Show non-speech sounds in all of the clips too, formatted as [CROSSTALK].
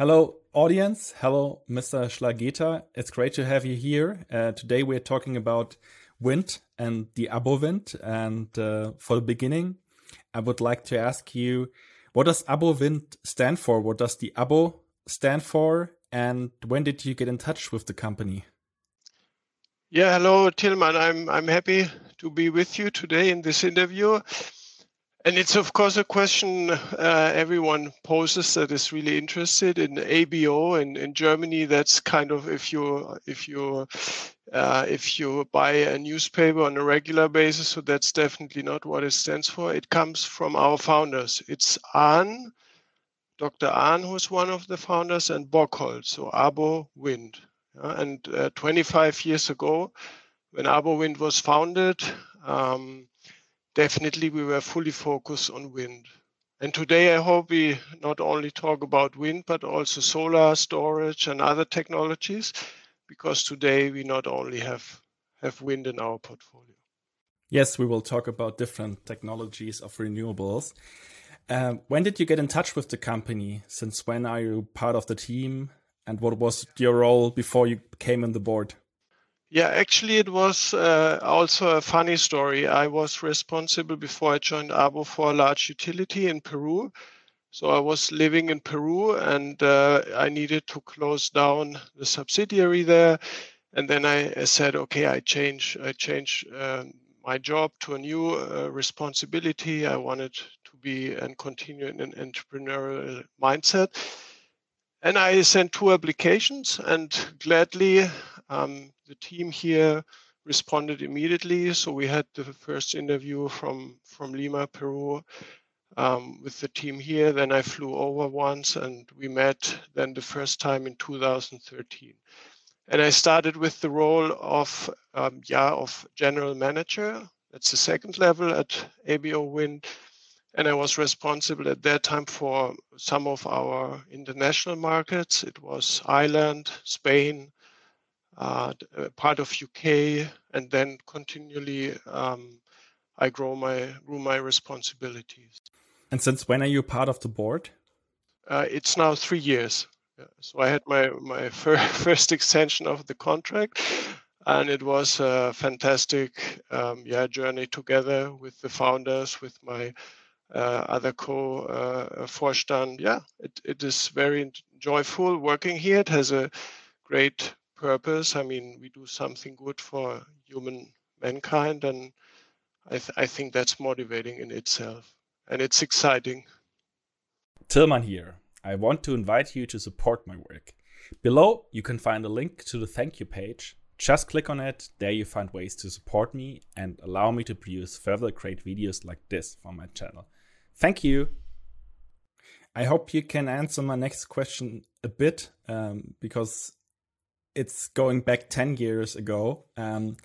Hello, audience. Hello, Mr. Schlageter. It's great to have you here. Uh, today we're talking about wind and the ABO Wind And uh, for the beginning, I would like to ask you, what does ABO stand for? What does the ABO stand for? And when did you get in touch with the company? Yeah, hello, Tilman. I'm I'm happy to be with you today in this interview. And it's of course a question uh, everyone poses that is really interested in ABO And in Germany. That's kind of if you if you uh, if you buy a newspaper on a regular basis. So that's definitely not what it stands for. It comes from our founders. It's Ahn, Dr. Ahn, who's one of the founders, and Bockholt, so Abo Wind. and uh, 25 years ago, when Abo Wind was founded. Um, definitely we were fully focused on wind. And today I hope we not only talk about wind, but also solar storage and other technologies, because today we not only have, have wind in our portfolio. Yes, we will talk about different technologies of renewables. Uh, when did you get in touch with the company? Since when are you part of the team? And what was your role before you came on the board? Yeah, actually, it was uh, also a funny story. I was responsible before I joined ABO for a large utility in Peru. So I was living in Peru and uh, I needed to close down the subsidiary there. And then I, said, okay, I change, I change uh, my job to a new uh, responsibility. I wanted to be and continue in an entrepreneurial mindset. And I sent two applications and gladly um, the team here responded immediately. So we had the first interview from from Lima, Peru, um, with the team here. Then I flew over once, and we met then the first time in 2013. And I started with the role of um, yeah of general manager. That's the second level at ABO Wind. And I was responsible at that time for some of our international markets. It was Ireland, Spain, uh, uh, part of UK, and then continually um, I grow my grew my responsibilities. And since when are you part of the board? Uh, it's now three years. So I had my my [LAUGHS] first extension of the contract, and it was a fantastic um, yeah journey together with the founders, with my uh, other co uh, Vorstand. Yeah, it, it is very joyful working here. It has a great purpose. I mean, we do something good for human mankind, and I, th- I think that's motivating in itself, and it's exciting. Tilman here. I want to invite you to support my work. Below, you can find a link to the thank you page. Just click on it. There you find ways to support me and allow me to produce further great videos like this for my channel. Thank you. I hope you can answer my next question a bit um, because it's going back 10 years ago um,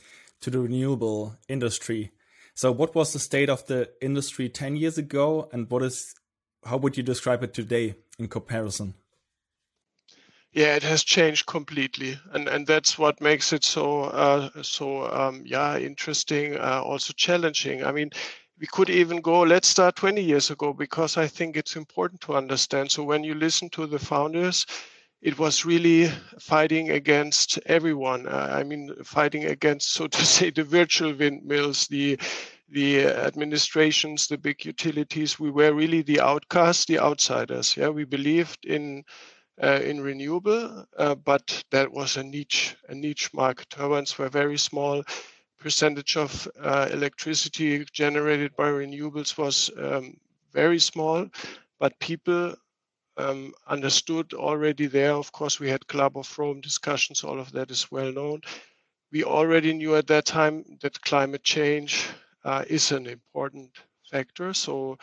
to the renewable industry. So, what was the state of the industry 10 years ago, and what is how would you describe it today in comparison? Yeah, it has changed completely, and and that's what makes it so uh, so um, yeah interesting, uh, also challenging. I mean, we could even go. Let's start 20 years ago because I think it's important to understand. So when you listen to the founders, it was really fighting against everyone. Uh, I mean, fighting against, so to [LAUGHS] say, the virtual windmills, the the administrations, the big utilities. We were really the outcasts, the outsiders. Yeah, we believed in uh, in renewable, uh, but that was a niche, a niche market. Turbines were very small. Percentage of uh, electricity generated by renewables was um, very small, but people um, understood already there. Of course, we had Club of Rome discussions, all of that is well known. We already knew at that time that climate change uh, is an important factor. So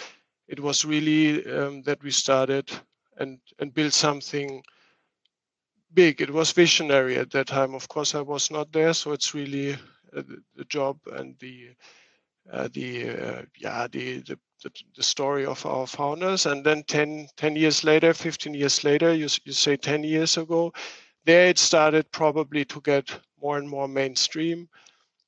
it was really um, that we started and, and built something big. It was visionary at that time. Of course, I was not there, so it's really uh, the, job and the uh, the uh, yeah the, the the, the story of our founders. And then 10, 10 years later, 15 years later, you, you say 10 years ago, there it started probably to get more and more mainstream.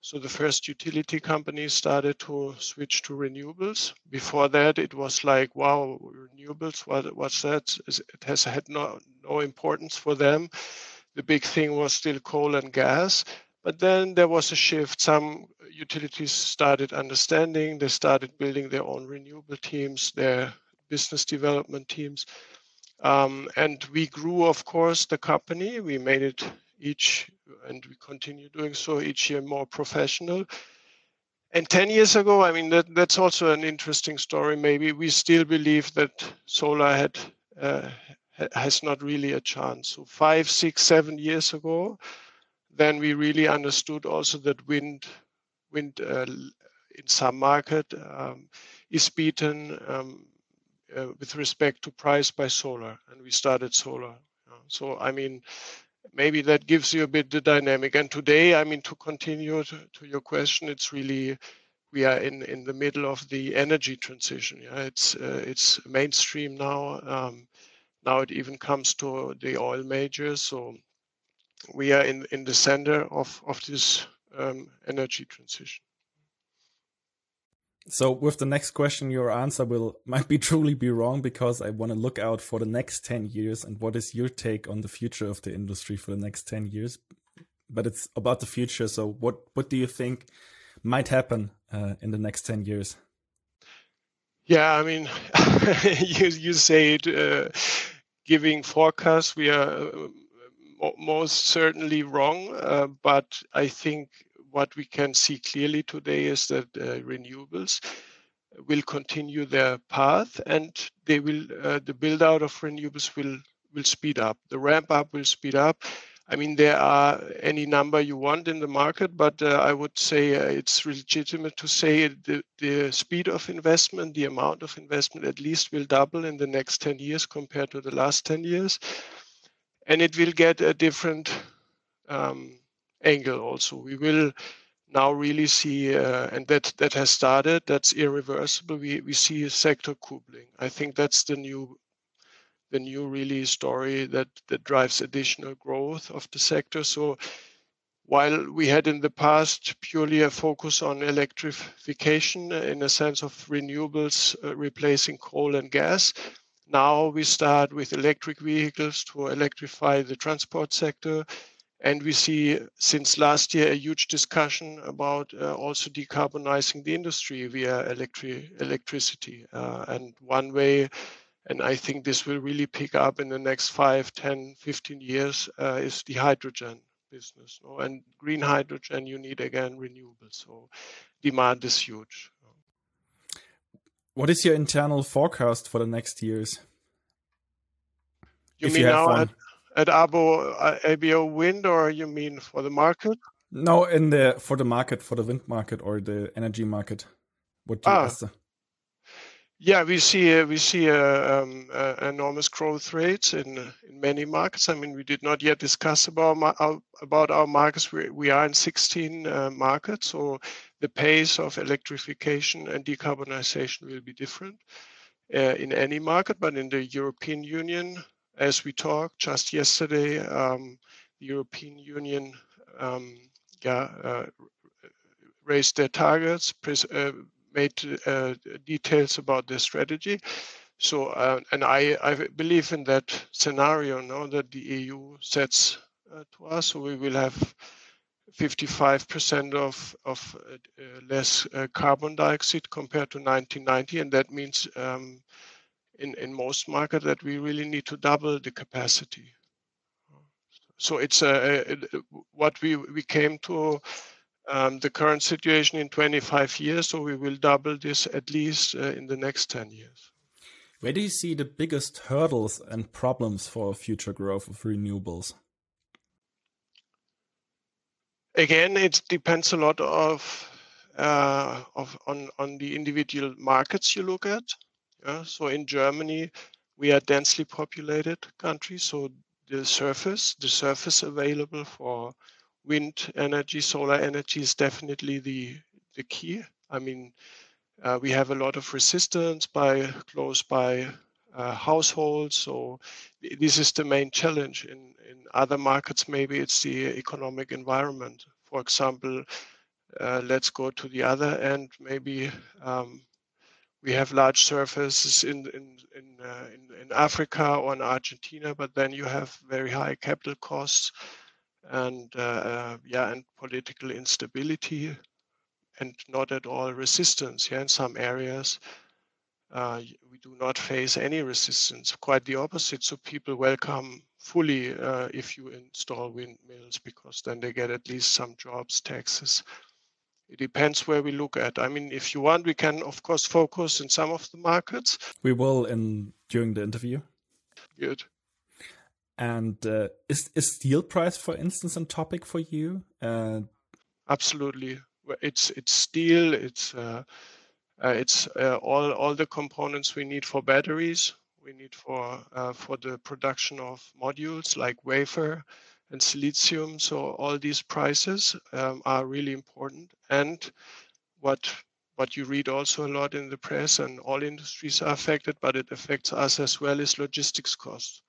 So the first utility companies started to switch to renewables. Before that, it was like, wow, renewables, what, what's that? It has had no, no importance for them. The big thing was still coal and gas. But then there was a shift. Some utilities started understanding, they started building their own renewable teams, their business development teams. Um, and we grew, of course, the company. We made it each, and we continue doing so each year more professional. And 10 years ago, I mean, that, that's also an interesting story. Maybe we still believe that solar had uh, has not really a chance. So five, six, seven years ago, then we really understood also that wind, wind uh, in some market um, is beaten um, uh, with respect to price by solar, and we started solar. So I mean, maybe that gives you a bit the dynamic. And today, I mean, to continue to, to your question, it's really we are in in the middle of the energy transition. Yeah, it's uh, it's mainstream now. Um, now it even comes to the oil majors. So we are in in the center of of this um, energy transition. So with the next question, your answer will [LAUGHS] might be truly be wrong because I want to look out for the next 10 years and what is your take on the future of the industry for the next 10 years? But it's about the future. So what, what do you think might happen uh, in the next 10 years? Yeah, I mean, [LAUGHS] you, you say it, uh, giving forecasts, we are uh, most certainly wrong. Uh, but I think what we can see clearly today is that uh, renewables will continue their path and they will uh, the build out of renewables will will speed up the ramp up will speed up i mean there are any number you want in the market but uh, i would say uh, it's legitimate to say the, the speed of investment the amount of investment at least will double in the next 10 years compared to the last 10 years and it will get a different um, angle also. We will now really see, uh, and that that has started. That's irreversible. We we see a sector coupling. I think that's the new the new really story that that drives additional growth of the sector. So while we had in the past purely a focus on electrification in a sense of renewables uh, replacing coal and gas, now we start with electric vehicles to electrify the transport sector and we see since last year a huge discussion about uh, also decarbonizing the industry via electri- electricity. Uh, and one way, and I think this will really pick up in the next 5, 10, 15 years, uh, is the hydrogen business. No? And green hydrogen, you need again renewables. So demand is huge. What is your internal forecast for the next years? You if mean you now at, at Abo uh, ABO Wind, or you mean for the market? No, in the for the market, for the wind market or the energy market. What do you ah. Yeah, we see uh, we see uh, um, uh, enormous growth rates in in many markets. I mean, we did not yet discuss about our, about our markets. We we are in 16 uh, markets, so the pace of electrification and decarbonization will be different uh, in any market. But in the European Union, as we talked just yesterday, um, the European Union um, yeah, uh, raised their targets, uh, made uh, details about their strategy. So, uh, and I, I believe in that scenario now that the EU sets uh, to us. So we will have 55% of, of uh, less carbon dioxide compared to 1990, and that means um, in, in most market that we really need to double the capacity. So it's a what we, we came to um, the current situation in 25 years, so we will double this at least uh, in the next 10 years. Where do you see the biggest hurdles and problems for future growth of renewables? Again, it depends a lot of, uh, of on on the individual markets you look at. Yeah? So in Germany, we are densely populated country, so the surface, the surface available for wind energy, solar energy is definitely the the key. I mean, uh, we have a lot of resistance by close by households, so this is the main challenge. In in other markets, maybe it's the economic environment. For example, uh, let's go to the other end. Maybe um, we have large surfaces in in in, uh, in, in Africa or in Argentina, but then you have very high capital costs and uh, uh, yeah, and political instability, and not at all resistance. Yeah, in some areas. Uh, we do not face any resistance, quite the opposite. So people welcome fully uh, if you install windmills because then they get at least some jobs, taxes. It depends where we look at. I mean, if you want, we can of course focus in some of the markets. We will in during the interview. Good. And uh, is is steel price, for instance, a topic for you? Uh, Absolutely. It's it's steel. It's uh, uh, it's uh, all all the components we need for batteries. We need for uh, for the production of modules like wafer and silicium. So all these prices um, are really important. And what what you read also a lot in the press, and all industries are affected, but it affects us as well, is logistics costs.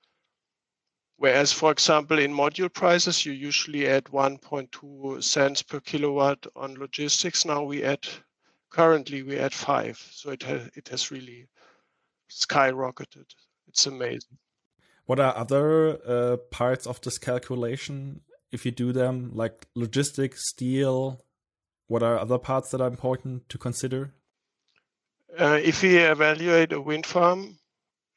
Whereas, for example, in module prices, you usually add 1.2 cents per kilowatt on logistics. Now we add, currently we add five. So it has, it has really skyrocketed. It's amazing. What are other uh, parts of this calculation if you do them, like logistics, steel? What are other parts that are important to consider? Uh, if we evaluate a wind farm,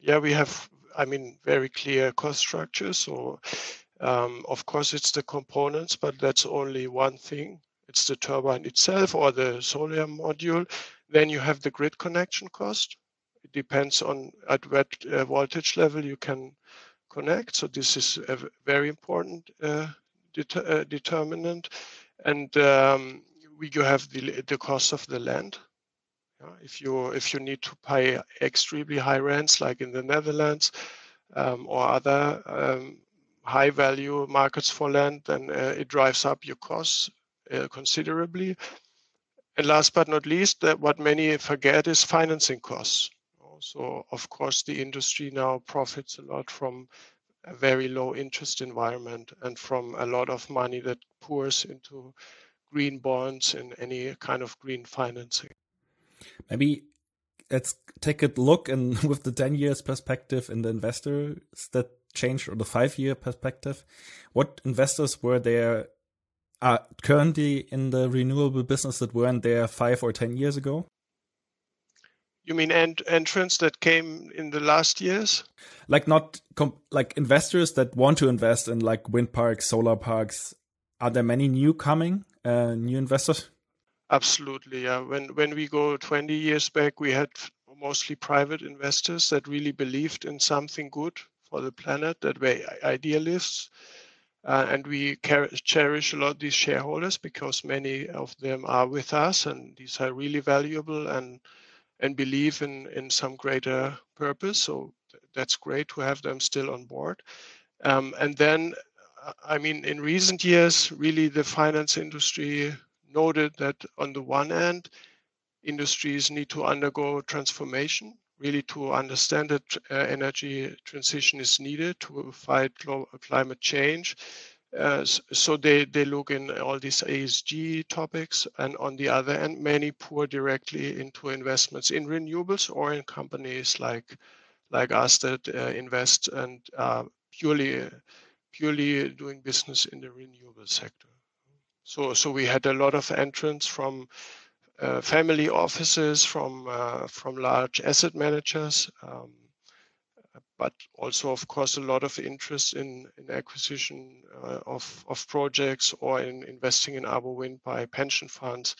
yeah, we have I mean, very clear cost structures. So, um, of course, it's the components, but that's only one thing. It's the turbine itself or the solar module. Then you have the grid connection cost. It depends on at what uh, voltage level you can connect. So this is a very important uh, det uh, determinant. And um, we, you have the, the cost of the land. Yeah, if you if you need to pay extremely high rents, like in the Netherlands um, or other um, high value markets for land, then uh, it drives up your costs Uh, considerably. And last but not least, that what many forget is financing costs. So of course the industry now profits a lot from a very low interest environment and from a lot of money that pours into green bonds and any kind of green financing. Maybe let's take a look and [LAUGHS] with the 10 years perspective and the investors that changed or the five year perspective, what investors were there are currently in the renewable business that weren't there five or 10 years ago? You mean ent- entrants that came in the last years? Like not like investors that want to invest in like wind parks, solar parks. Are there many new coming, uh, new investors? Absolutely, yeah. When when we go 20 years back, we had mostly private investors that really believed in something good for the planet, that were idealists. Uh, and we car- cherish a lot these shareholders because many of them are with us, and these are really valuable and and believe in in some greater purpose. So th- that's great to have them still on board. Um, and then, uh, I mean, in recent years, really the finance industry noted that on the one hand, industries need to undergo transformation, really to understand that uh, energy transition is needed to fight climate change. Uh, so they, they look in all these ESG topics, and on the other end, many pour directly into investments in renewables or in companies like like us that uh, invest and uh, purely purely doing business in the renewable sector. So, so we had a lot of entrants from uh, family offices, from uh, from large asset managers, um, but also, of course, a lot of interest in in acquisition uh, of of projects or in investing in ABO Wind by pension funds,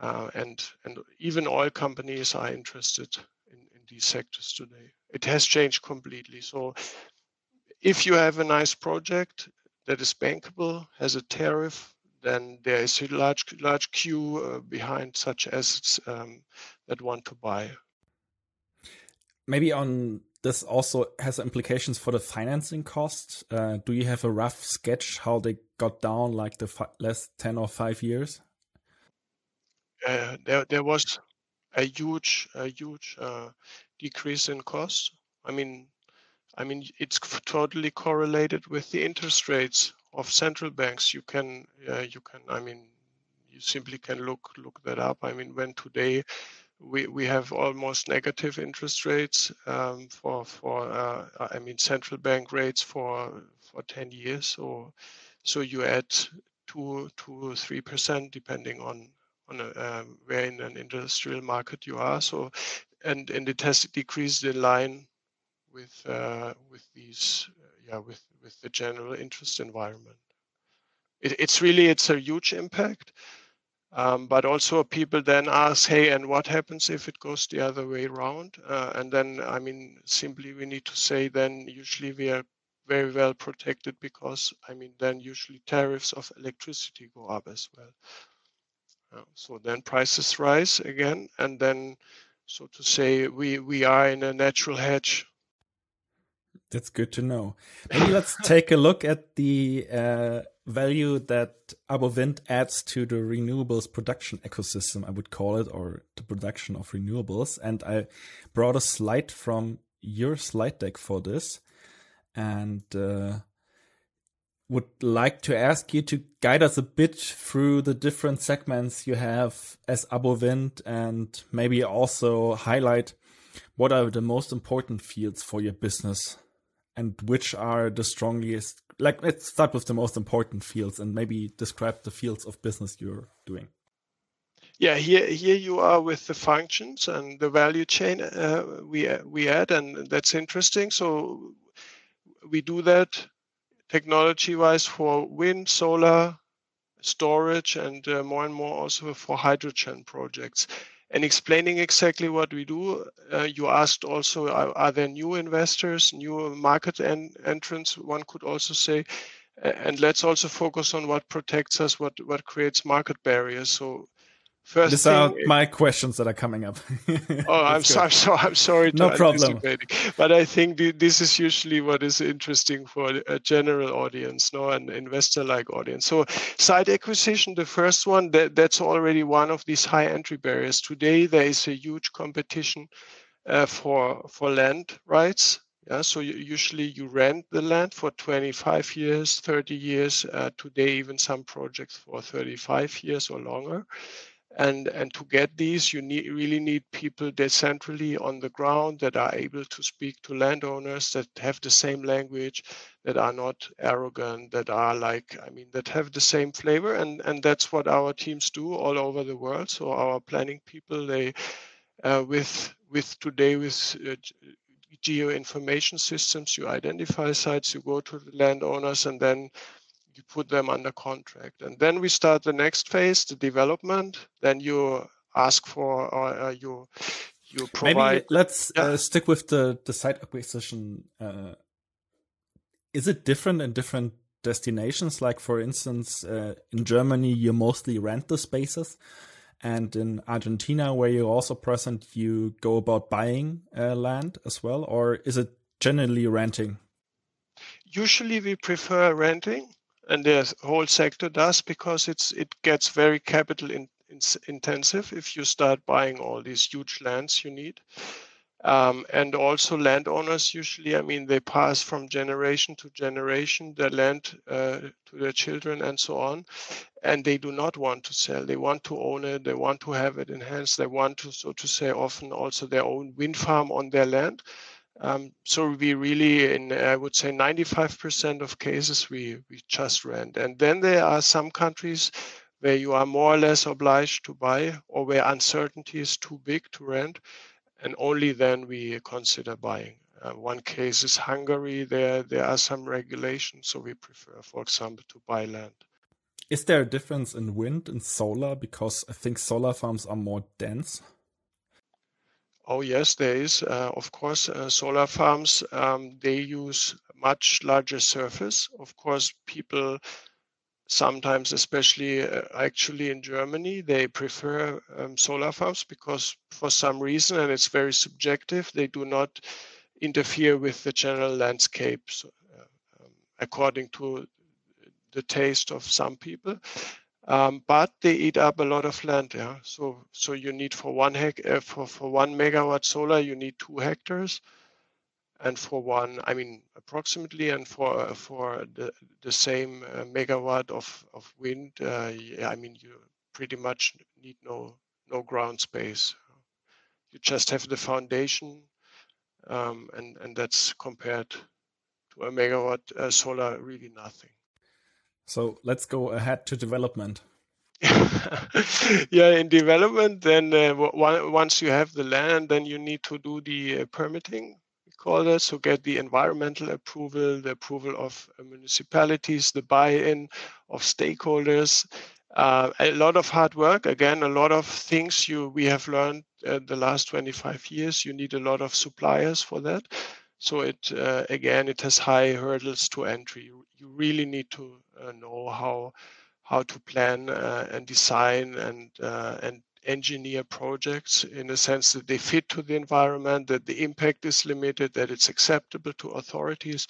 uh, and and even oil companies are interested in, in these sectors today. It has changed completely. So, if you have a nice project that is bankable, has a tariff then there is a large large queue uh, behind such assets um, that want to buy. Maybe on this also has implications for the financing cost. Uh, do you have a rough sketch how they got down like the last ten or five years? Uh, there, there was a huge, a huge uh, decrease in cost. I mean, I mean, it's totally correlated with the interest rates of central banks, you can uh, you can I mean you simply can look look that up. I mean, when today we, we have almost negative interest rates um, for for uh, I mean central bank rates for for 10 years. So so you add two two or three percent depending on on a, um, where in an industrial market you are. So and and it has decreased in line with uh, with these uh, yeah with with the general interest environment. It, it's really it's a huge impact um, but also people then ask, hey, and what happens if it goes the other way around? Uh, and then, I mean, simply we need to say then usually we are very well protected because, I mean, then usually tariffs of electricity go up as well. Uh, so then prices rise again, and then, so to say, we, we are in a natural hedge that's good to know. Maybe let's [LAUGHS] take a look at the uh, value that AboWind adds to the renewables production ecosystem, I would call it, or the production of renewables. And I brought a slide from your slide deck for this and uh, would like to ask you to guide us a bit through the different segments you have as AboWind and maybe also highlight what are the most important fields for your business and which are the strongest like let's start with the most important fields and maybe describe the fields of business you're doing. Yeah here here you are with the functions and the value chain uh, we we add and that's interesting. So we do that technology wise for wind solar storage and uh, more and more also for hydrogen projects and explaining exactly what we do. Uh, you asked also, are, are, there new investors, new market en- entrants? One could also say, and let's also focus on what protects us, what what creates market barriers. So First These thing, are my questions that are coming up. [LAUGHS] oh, I'm, so, I'm, so, I'm sorry. no problem. But I think this is usually what is interesting for a general audience, no, an investor-like audience. So, site acquisition, the first one, that, that's already one of these high entry barriers. Today, there is a huge competition uh, for for land rights. Yeah, so you, usually you rent the land for 25 years, 30 years. Uh, today, even some projects for 35 years or longer and and to get these you need really need people decentrally on the ground that are able to speak to landowners that have the same language that are not arrogant that are like i mean that have the same flavor. And and that's what our teams do all over the world. So our planning people they uh, with with today with uh, geo information systems you identify sites you go to the landowners and then you put them under contract. And then we start the next phase, the development. Then you ask for or uh, you you provide. Maybe let's yeah. uh, stick with the the site acquisition. Uh, is it different in different destinations? Like for instance, uh, in Germany, you mostly rent the spaces. And in Argentina, where you're also present, you go about buying uh, land as well, or is it generally renting? Usually, we prefer renting and the whole sector does because it's it gets very capital in, in, intensive if you start buying all these huge lands you need. Um, and also landowners usually, I mean, they pass from generation to generation their land uh, to their children and so on, and they do not want to sell. They want to own it. They want to have it enhanced. They want to, so to say, often also their own wind farm on their land. Um, so we really, in I would say 95% of cases, we, we just rent. And then there are some countries where you are more or less obliged to buy or where uncertainty is too big to rent. And only then we consider buying. Uh, one case is Hungary. There, there are some regulations, so we prefer, for example, to buy land. Is there a difference in wind and solar? Because I think solar farms are more dense. Oh, yes, there is. Uh, of course, uh, solar farms, um, they use much larger surface. Of course, people sometimes, especially uh, actually in Germany, they prefer um, solar farms because for some reason, and it's very subjective, they do not interfere with the general landscape so, uh, um, according to the taste of some people. Um, but they eat up a lot of land. Yeah, so so you need for one hec uh, for for one megawatt solar you need two hectares, and for one I mean approximately, and for uh, for the the same uh, megawatt of of wind, uh, yeah, I mean you pretty much need no no ground space. You just have the foundation, um, and and that's compared to a megawatt uh, solar really nothing. So let's go ahead to development. [LAUGHS] yeah, in development, then uh, once you have the land, then you need to do the uh, permitting. We call that so get the environmental approval, the approval of uh, municipalities, the buy-in of stakeholders. Uh, a lot of hard work. Again, a lot of things you we have learned uh, the last 25 years. You need a lot of suppliers for that. So it uh, again, it has high hurdles to entry. You, you really need to know how how to plan uh, and design and uh, and engineer projects in a sense that they fit to the environment, that the impact is limited, that it's acceptable to authorities.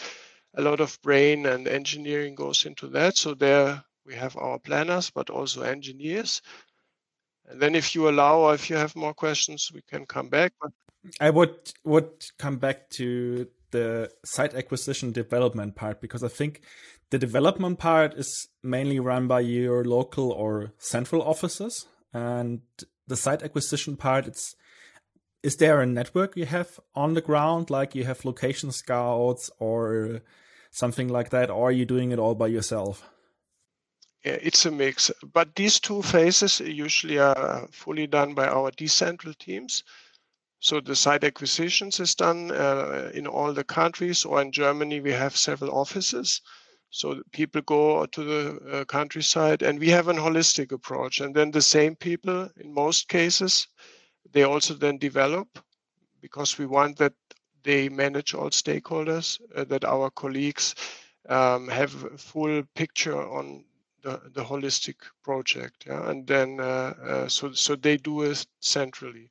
A lot of brain and engineering goes into that. So there we have our planners, but also engineers. And then if you allow or if you have more questions, we can come back. I would would come back to the site acquisition development part because I think the development part is mainly run by your local or central offices, and the site acquisition part, it's is there a network you have on the ground, like you have location scouts or something like that, or are you doing it all by yourself? Yeah, it's a mix, but these two phases usually are fully done by our decentral teams. So the site acquisitions is done uh, in all the countries, or in Germany we have several offices. So people go to the uh, countryside, and we have an holistic approach. And then the same people, in most cases, they also then develop because we want that they manage all stakeholders, uh, that our colleagues um, have a full picture on the, the holistic project. Yeah? And then uh, uh so so they do it centrally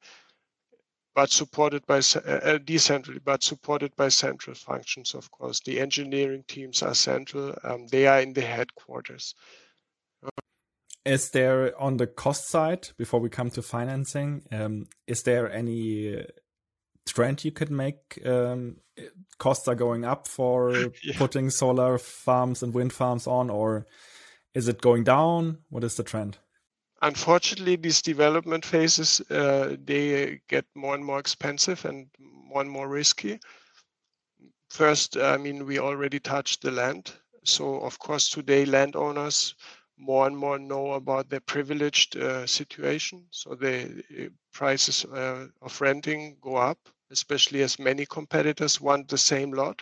but supported by uh, uh, decentrally, but supported by central functions. Of course, the engineering teams are central; um, they are in the headquarters. Is there on the cost side before we come to financing? Um, is there any trend you could make? Um, costs are going up for [LAUGHS] yeah. putting solar farms and wind farms on, or is it going down? What is the trend? Unfortunately, these development phases uh, they get more and more expensive and more and more risky. First, I mean, we already touched the land. So, of course, today landowners more and more know about their privileged uh, situation. So the uh, prices uh, of renting go up, especially as many competitors want the same lot.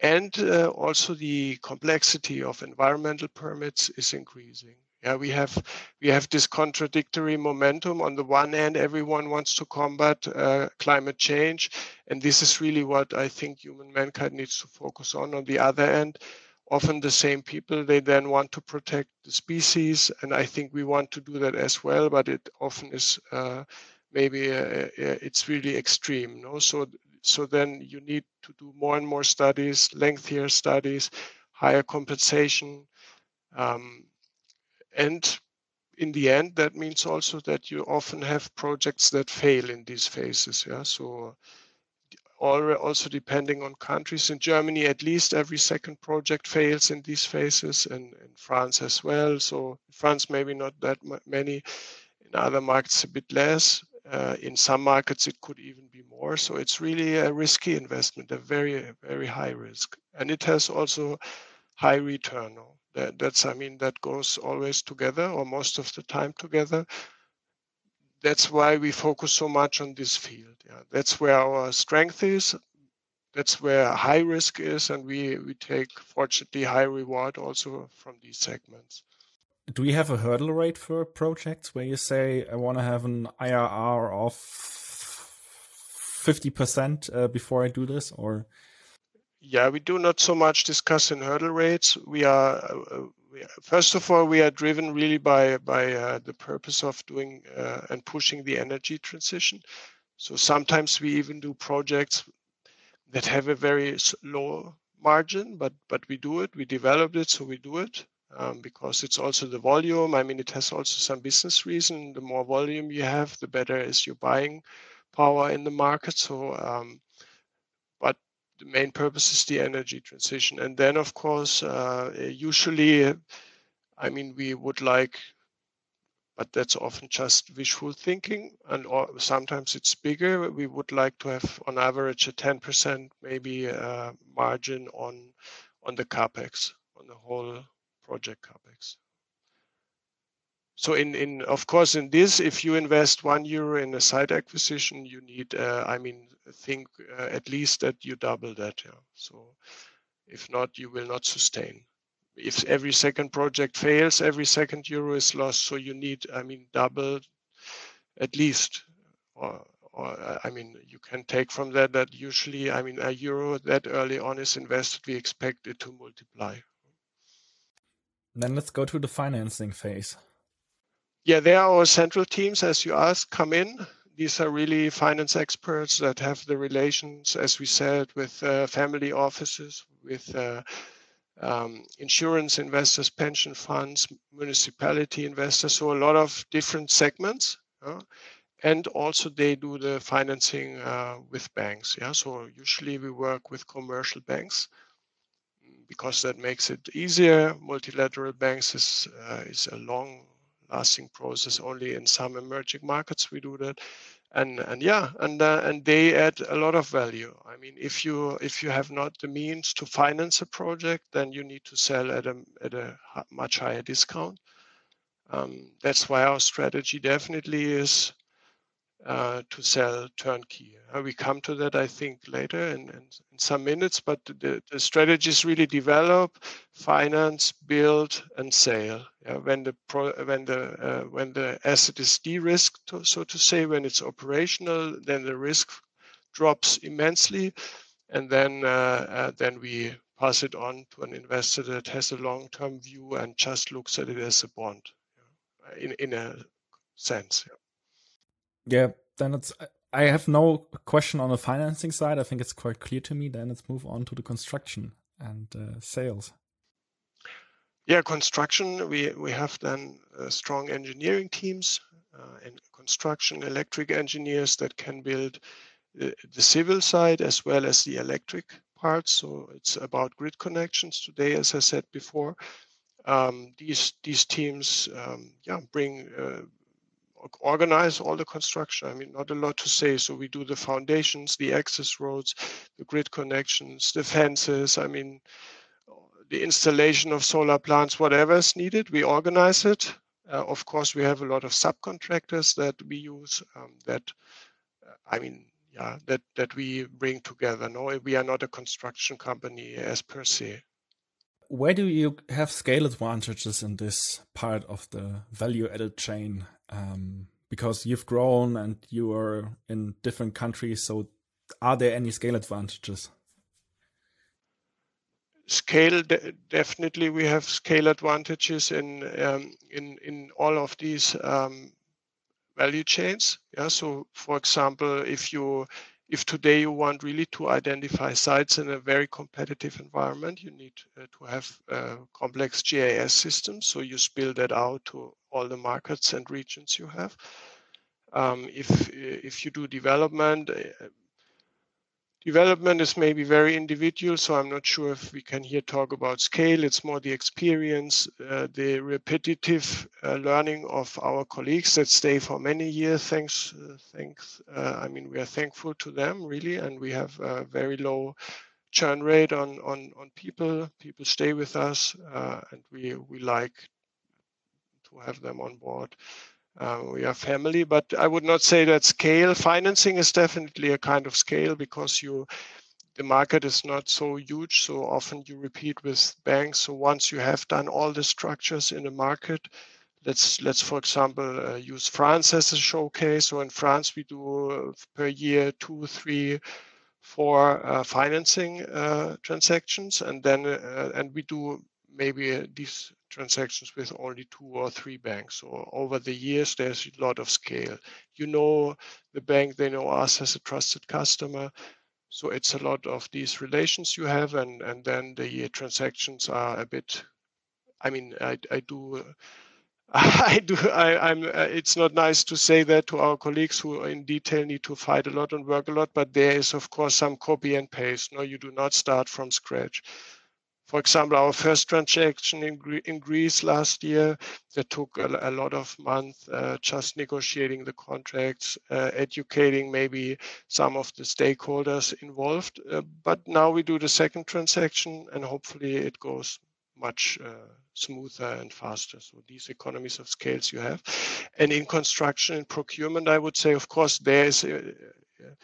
And uh, also the complexity of environmental permits is increasing. Yeah, we have we have this contradictory momentum. On the one hand, everyone wants to combat uh, climate change, and this is really what I think human mankind needs to focus on. On the other hand, often the same people they then want to protect the species, and I think we want to do that as well. But it often is uh, maybe uh, uh it's really extreme. No, so so then you need to do more and more studies, lengthier studies, higher compensation. Um, and in the end, that means also that you often have projects that fail in these phases. Yeah, so also depending on countries. In Germany, at least every second project fails in these phases, and in France as well. So France, maybe not that many. In other markets, a bit less. Uh, in some markets, it could even be more. So it's really a risky investment, a very, very high risk, and it has also high return. That, that's, I mean, that goes always together or most of the time together. That's why we focus so much on this field. Yeah, that's where our strength is. That's where high risk is, and we we take fortunately high reward also from these segments. Do we have a hurdle rate for projects where you say I want to have an IRR of fifty percent uh, before I do this, or yeah, we do not so much discuss in hurdle rates. We are, uh, we first of all, we are driven really by by uh, the purpose of doing uh, and pushing the energy transition. So sometimes we even do projects that have a very low margin, but but we do it. We developed it, so we do it um, because it's also the volume. I mean, it has also some business reason. The more volume you have, the better is your buying power in the market. So um, the main purpose is the energy transition. And then, of course, uh, usually, I mean, we would like but that's often just wishful thinking and or sometimes it's bigger we would like to have on average a 10% maybe uh, margin on on the capex on the whole project capex so in in of course in this if you invest one euro in a site acquisition you need uh, i mean think uh, at least that you double that yeah so if not you will not sustain if every second project fails, every second euro is lost. So you need, I mean, double at least. Or, or I mean, you can take from that that usually, I mean, a euro that early on is invested, we expect it to multiply. Then let's go to the financing phase. Yeah, there are our central teams, as you asked, come in. These are really finance experts that have the relations, as we said, with uh, family offices, with uh, um, insurance investors, pension funds, municipality investors, so a lot of different segments. Uh, and also they do the financing uh, with banks. Yeah, so usually we work with commercial banks because that makes it easier. Multilateral banks is uh, is a long-lasting process. Only in some emerging markets we do that and and yeah and uh, and they add a lot of value i mean if you if you have not the means to finance a project then you need to sell at a at a much higher discount um, that's why our strategy definitely is uh, to sell turnkey. Uh, we come to that, I think, later in, in, in some minutes, but the, the strategy is really develop, finance, build, and sale. Yeah, when the pro, when the uh, when the asset is de-risked, so to say, when it's operational, then the risk drops immensely, and then uh, uh, then we pass it on to an investor that has a long-term view and just looks at it as a bond, in in a sense. Yeah. Yeah, then it's. I have no question on the financing side. I think it's quite clear to me. Then let's move on to the construction and uh, sales. Yeah, construction. We we have then uh, strong engineering teams uh, and construction electric engineers that can build the, the civil side as well as the electric parts. So it's about grid connections today, as I said before. Um, these these teams, um, yeah, bring uh, organize all the construction. I mean, not a lot to say. So we do the foundations, the access roads, the grid connections, the fences. I mean, the installation of solar plants, whatever is needed, we organize it. Uh, of course, we have a lot of subcontractors that we use. Um, that, uh, I mean, yeah, that that we bring together. No, we are not a construction company as per se where do you have scale advantages in this part of the value added chain um, because you've grown and you are in different countries. So, are there any scale advantages? Scale, de definitely, we have scale advantages in um, in in all of these um, value chains. Yeah. So, for example, if you if today you want really to identify sites in a very competitive environment, you need uh, to have uh, complex GIS systems. So you spill that out to all the markets and regions you have. Um, if if you do development, uh, Development is maybe very individual, so I'm not sure if we can here talk about scale. It's more the experience, uh, the repetitive uh, learning of our colleagues that stay for many years. Thanks, uh, thanks. Uh, I mean, we are thankful to them really, and we have a very low churn rate on on on people. People stay with us, uh, and we we like to have them on board. Uh, we are family, but I would not say that scale. Financing is definitely a kind of scale because you the market is not so huge. So often you repeat with banks. So once you have done all the structures in the market, let's let's for example uh, use France as a showcase. So in France we do uh, per year two, three, four uh, financing uh, transactions, and then uh, and we do maybe these transactions with only two or three banks. So over the years, there's a lot of scale. You know the bank, they know us as a trusted customer. So it's a lot of these relations you have, and and then the transactions are a bit. I mean, I I do. [LAUGHS] I do. I, am It's not nice to say that to our colleagues who, in detail, need to fight a lot and work a lot. But there is, of course, some copy and paste. No, you do not start from scratch for example, our first transaction in, in Greece last year that took a, a lot of months uh, just negotiating the contracts, uh, educating maybe some of the stakeholders involved. Uh, but now we do the second transaction and hopefully it goes much uh, smoother and faster. So these economies of scales you have. And in construction and procurement, I would say, of course, there is a, a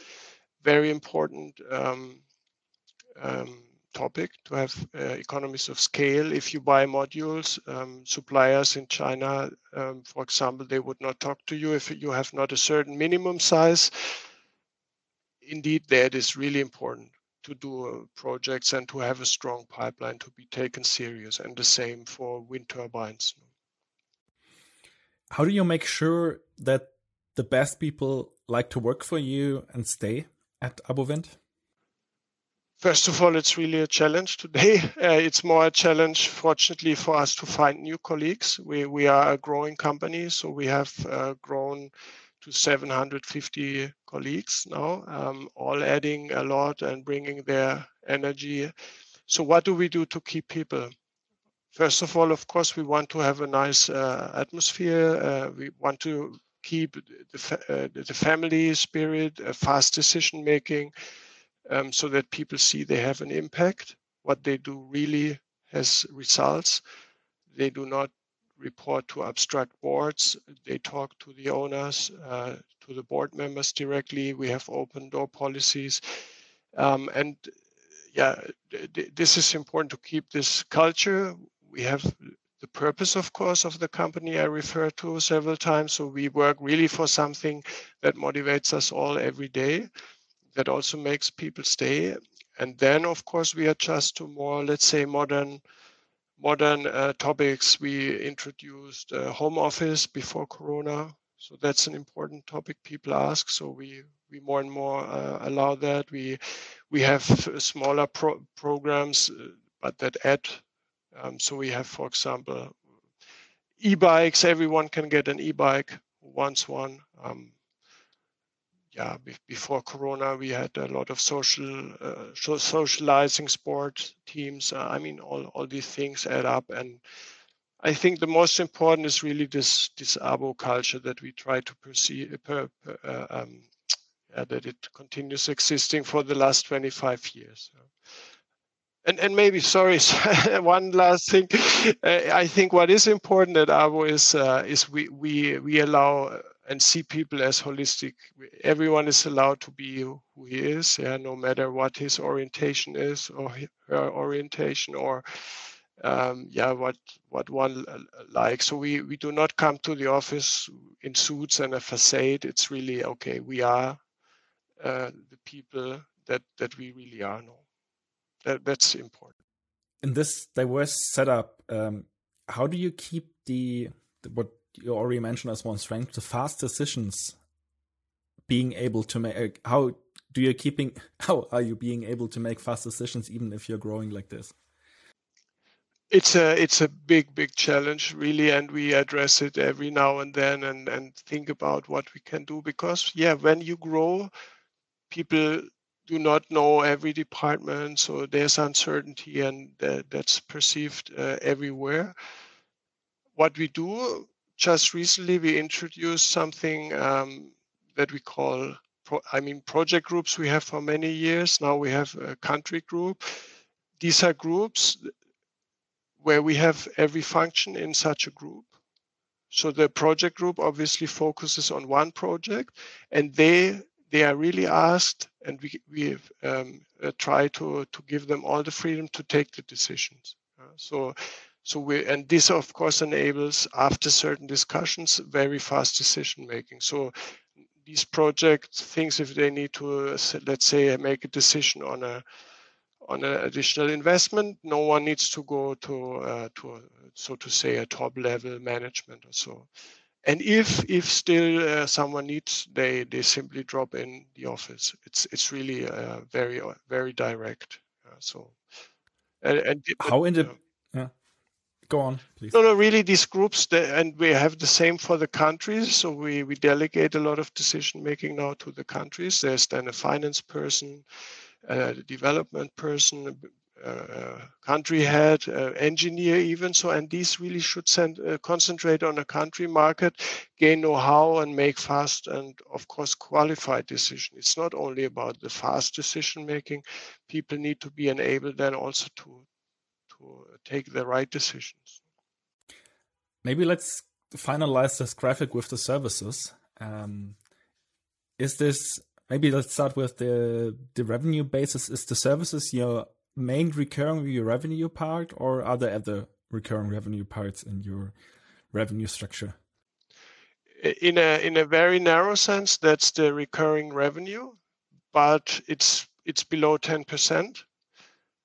very important um, um, topic to have uh, economies of scale. If you buy modules, um, suppliers in China, um, for example, they would not talk to you if you have not a certain minimum size. Indeed, that is really important to do uh, projects and to have a strong pipeline to be taken serious. And the same for wind turbines. How do you make sure that the best people like to work for you and stay at ABO Wind? First of all, it's really a challenge today. [LAUGHS] Uh, it's more a challenge, fortunately, for us to find new colleagues. We, we are a growing company, so we have uh, grown to 750 colleagues now, um, all adding a lot and bringing their energy. So, what do we do to keep people? First of all, of course, we want to have a nice uh, atmosphere. Uh, we want to keep the, uh, the family spirit, fast decision making um, so that people see they have an impact. What they do really has results. They do not report to abstract boards. They talk to the owners, uh, to the board members directly. We have open door policies. Um, and yeah, this is important to keep this culture. We have the purpose, of course, of the company I referred to several times. So we work really for something that motivates us all every day that also makes people stay. And then, of course, we adjust to more, let's say, modern modern uh, topics. We introduced uh, home office before Corona, so that's an important topic people ask. So we we more and more uh, allow that. We we have smaller pro- programs, uh, but that add. Um, so we have, for example, e-bikes. Everyone can get an e-bike once one. Um, yeah, before Corona, we had a lot of social uh, socializing sport teams. Uh, I mean, all all these things add up, and I think the most important is really this this ABO culture that we try to perceive, per, per, uh, um, yeah, that it continues existing for the last 25 years. And and maybe sorry, [LAUGHS] one last thing. Uh, I think what is important at ABO is uh, is we we we allow and see people as holistic. Everyone is allowed to be who he is, yeah, no matter what his orientation is or her orientation or um, yeah, what what one likes. So we we do not come to the office in suits and a facade. It's really okay. We are uh, the people that that we really are. No, that that's important. In this diverse setup, um, how do you keep the what you already mentioned as one strength, the fast decisions being able to make how do you keeping [LAUGHS] how are you being able to make fast decisions even if you're growing like this? It's a it's a big big challenge really and we address it every now and then and and think about what we can do because yeah when you grow people do not know every department so there's uncertainty and uh, that's perceived uh, everywhere. What we do just recently we introduced something um, that we call pro, i mean project groups we have for many years. Now we have a country group. These are groups where we have every function in such a group. So the project group obviously focuses on one project and they they are really asked and we we um, uh, try to to give them all the freedom to take the decisions. Uh, so so we and this of course enables after certain discussions very fast decision making. So these project things if they need to let's say make a decision on a on an additional investment, no one needs to go to uh, to so to say a top level management or so. And if if still uh, someone needs, they they simply drop in the office. It's it's really uh, very very direct. Uh, so and, and how in the yeah go on please no no really these groups and we have the same for the countries so we we delegate a lot of decision making now to the countries there's then a finance person a development person uh, country head, uh, engineer, even so. And these really should send, uh, concentrate on a country market, gain know-how, and make fast and, of course, qualified decision. It's not only about the fast decision making. People need to be enabled then also to to take the right decisions. Maybe let's finalize this graphic with the services. Um, is this maybe let's start with the the revenue basis. Is the services your main recurring revenue part, or are there other recurring revenue parts in your revenue structure? In a in a very narrow sense, that's the recurring revenue, but it's it's below ten percent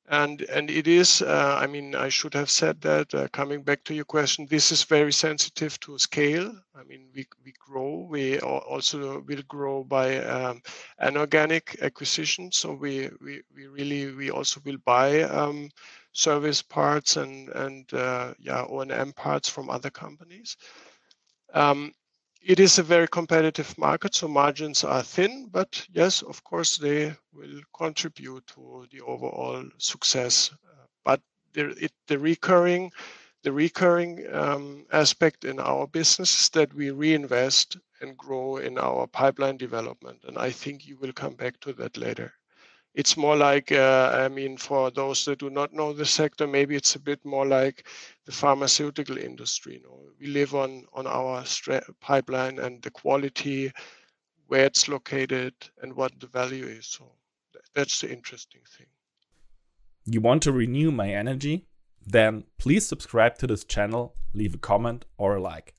and and it is uh, i mean i should have said that uh, coming back to your question this is very sensitive to scale. I mean we, we grow we also will grow by um, anorganic acquisition. So we, we we really we also will buy um, service parts and and uh, yeah o&m parts from other companies. Um, it is a very competitive market, so margins are thin, but yes, of course, they will contribute to the overall success. But the, it, the recurring, the recurring um, aspect in our business is that we reinvest and grow in our pipeline development, and I think you will come back to that later it's more like uh, i mean for those that do not know the sector maybe it's a bit more like the pharmaceutical industry you know. We live on on our pipeline and the quality where it's located and what the value is. So that's the interesting thing. You want to renew my energy? Then please subscribe to this channel leave a comment or a like.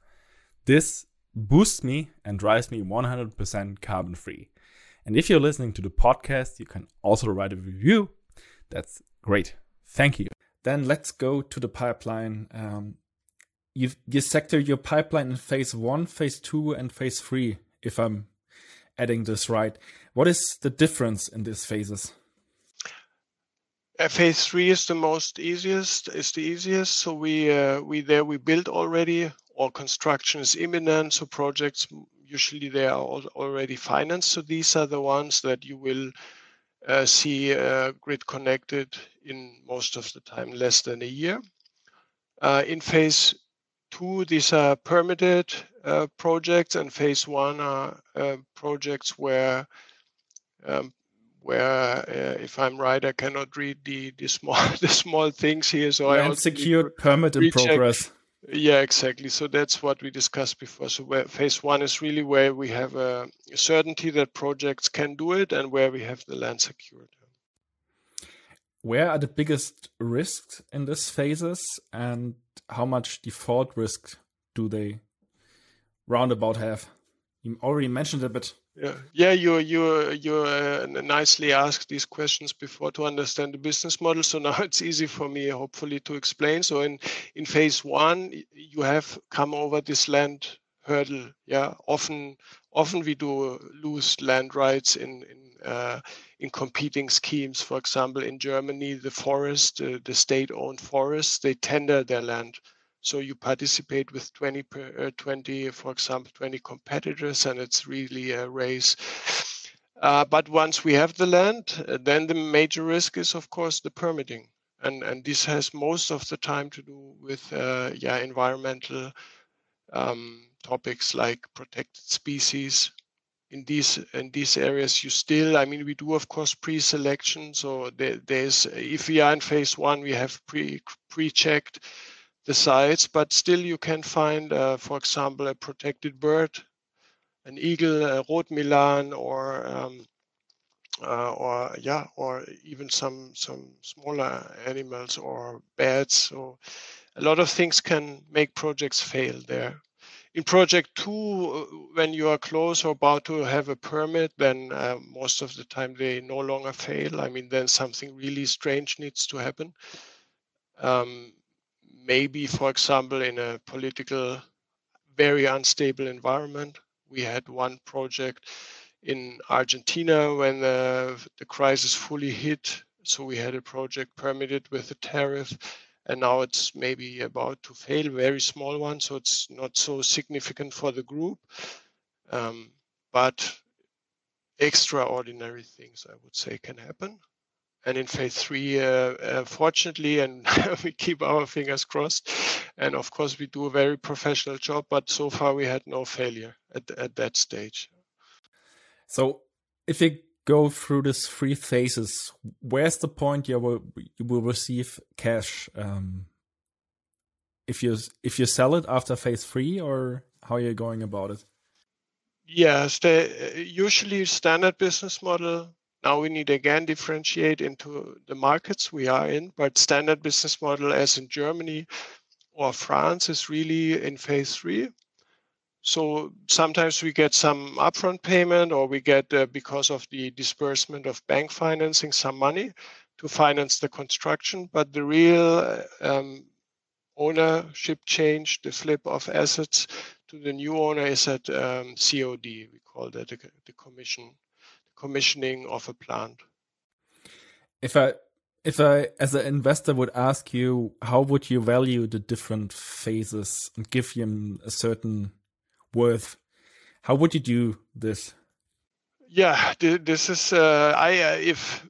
This boosts me and drives me 100% carbon free and if you're listening to the podcast, you can also write a review. That's great. Thank you. Then let's go to the pipeline. Um, you you sector your pipeline in phase one, phase two, and phase three. If I'm adding this right, what is the difference in these phases? Uh, phase three is the most easiest. Is the easiest. So we uh, we there we build already. All construction is imminent. So projects usually they are already financed. So these are the ones that you will uh, see uh, grid connected in most of the time, less than a year. Uh, in phase two, these are permitted uh, projects, and phase one are uh, projects where um, where uh, if I'm right, I cannot read the the small [LAUGHS] the small things here. So Land I secured permit in progress. Yeah, exactly. So that's what we discussed before. So where phase one is really where we have a certainty that projects can do it and where we have the land secured. Where are the biggest risks in these phases and how much default risk do they roundabout have? You already mentioned it, but yeah, yeah. You you you uh, nicely asked these questions before to understand the business model. So [LAUGHS] now it's easy for me, hopefully, to explain. So in in phase one, you have come over this land hurdle. Yeah, often often we do lose land rights in in uh, in competing schemes. For example, in Germany, the forest, uh, the state-owned forests, they tender their land so you participate with 20, per, uh, 20, for example, 20 competitors, and it's really a race. Uh, but once we have the land, uh, then the major risk is, of course, the permitting, and and this has most of the time to do with uh, yeah environmental um, topics like protected species. In these in these areas, you still, I mean, we do of course pre-selection. So there, there's if we are in phase one, we have pre pre-checked the sites, but still you can find, uh, for example, a protected bird, an eagle, a Rotmilan, or um, uh, or yeah, or even some some smaller animals or bats. So a lot of things can make projects fail there. In project two, when you are close or about to have a permit, then uh, most of the time they no longer fail. I mean, then something really strange needs to happen. Um, maybe, for example, in a political, very unstable environment. We had one project in Argentina when the, the crisis fully hit. So we had a project permitted with a tariff, and now it's maybe about to fail, very small one. So it's not so significant for the group. Um, but extraordinary things, I would say, can happen. And in phase three, uh, uh, fortunately, and [LAUGHS] we keep our fingers crossed. And of course, we do a very professional job, but so far we had no failure at, at that stage. So, if you go through these three phases, where's the point you will you will receive cash? Um, if you if you sell it after phase three, or how are you going about it? Yes, the usually standard business model now we need again differentiate into the markets we are in, but standard business model as in Germany or France is really in phase three. So sometimes we get some upfront payment or we get, uh, because of the disbursement of bank financing, some money to finance the construction. But the real um, ownership change, the flip of assets to the new owner is at um, COD. We call that the, the commission commissioning of a plant. If I if I as an investor would ask you how would you value the different phases and give them a certain worth, how would you do this? Yeah, this is uh, I uh, if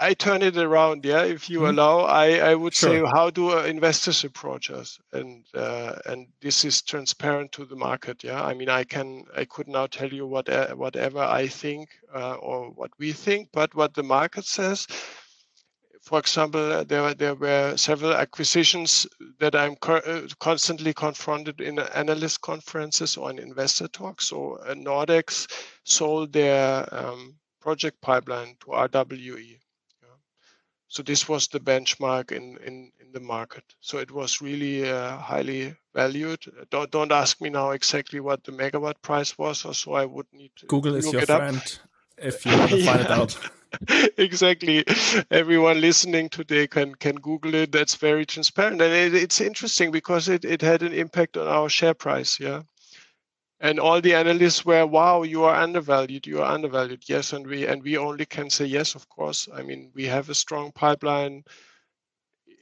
I turn it around, yeah. If you mm-hmm. allow, I, I would sure. say, how do investors approach us? And uh, and this is transparent to the market, yeah. I mean, I can I could now tell you what uh, whatever I think uh, or what we think, but what the market says. For example, uh, there there were several acquisitions that I'm co- uh, constantly confronted in analyst conferences or in investor talks. So uh, Nordex sold their um, project pipeline to RWE so this was the benchmark in, in, in the market. So it was really uh, highly valued. Don't, don't ask me now exactly what the megawatt price was, or so I would need to Google is your friend up. if you want to find [LAUGHS] it out. [LAUGHS] exactly. Everyone listening today can can Google it. That's very transparent, and it, it's interesting because it, it had an impact on our share price. Yeah, and all the analysts were wow you are undervalued you are undervalued. Yes and we and we only can say yes of course. I mean we have a strong pipeline.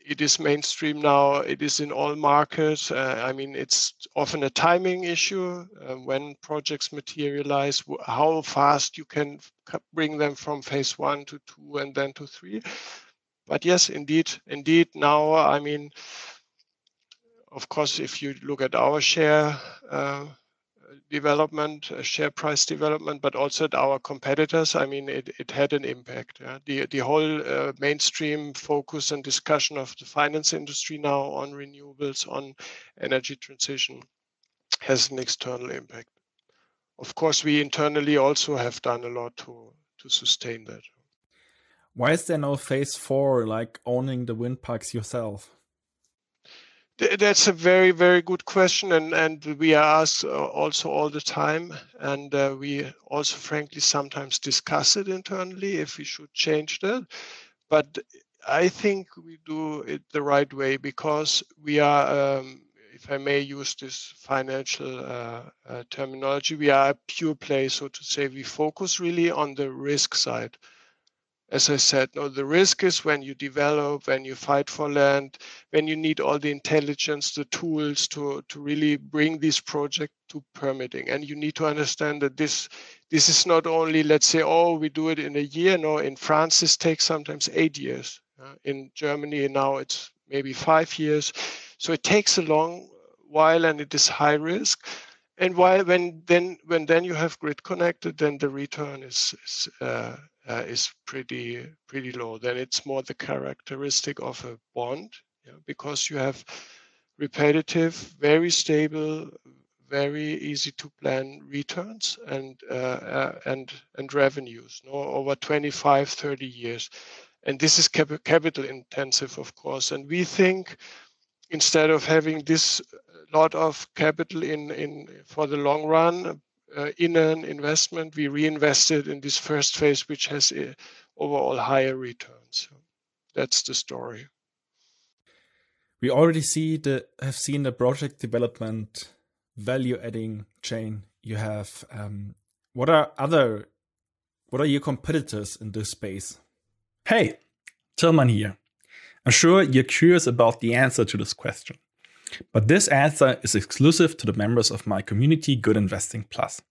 It is mainstream now. It is in all markets. Uh, i mean it's often a timing issue uh, when projects materialize how fast you can bring them from phase one to two and then to three. But yes indeed indeed now i mean of course if you look at our share uh, development, uh, share price development, but also at our competitors. I mean, it, it had an impact. Yeah? The, the whole uh, mainstream focus and discussion of the finance industry now on renewables, on energy transition has an external impact. Of course, we internally also have done a lot to, to sustain that. Why is there no phase four, like owning the wind parks yourself? That's a very, very good question, and and we are asked uh, also all the time, and uh, we also, frankly, sometimes discuss it internally if we should change that. But I think we do it the right way because we are, um, if I may use this financial uh, uh, terminology, we are a pure play, so to say. We focus really on the risk side as I said, no, the risk is when you develop, when you fight for land, when you need all the intelligence, the tools to, to really bring this project to permitting. And you need to understand that this this is not only, let's say, oh, we do it in a year. No, in France, this takes sometimes eight years. Uh, in Germany, now it's maybe five years. So it takes a long while and it is high risk. And while when then when then you have grid connected, then the return is, is uh, uh, is pretty pretty low. Then it's more the characteristic of a bond, yeah, because you have repetitive, very stable, very easy to plan returns and uh, uh, and and revenues over 25, 30 years. And this is cap- capital intensive, of course. And we think instead of having this lot of capital in in for the long run in an investment, we reinvested in this first phase, which has uh, overall higher returns. So that's the story. We already see the have seen the project development value adding chain you have. Um, what are other what are your competitors in this space? Hey, Tilman here. I'm sure you're curious about the answer to this question. But this answer is exclusive to the members of my community Good Investing Plus.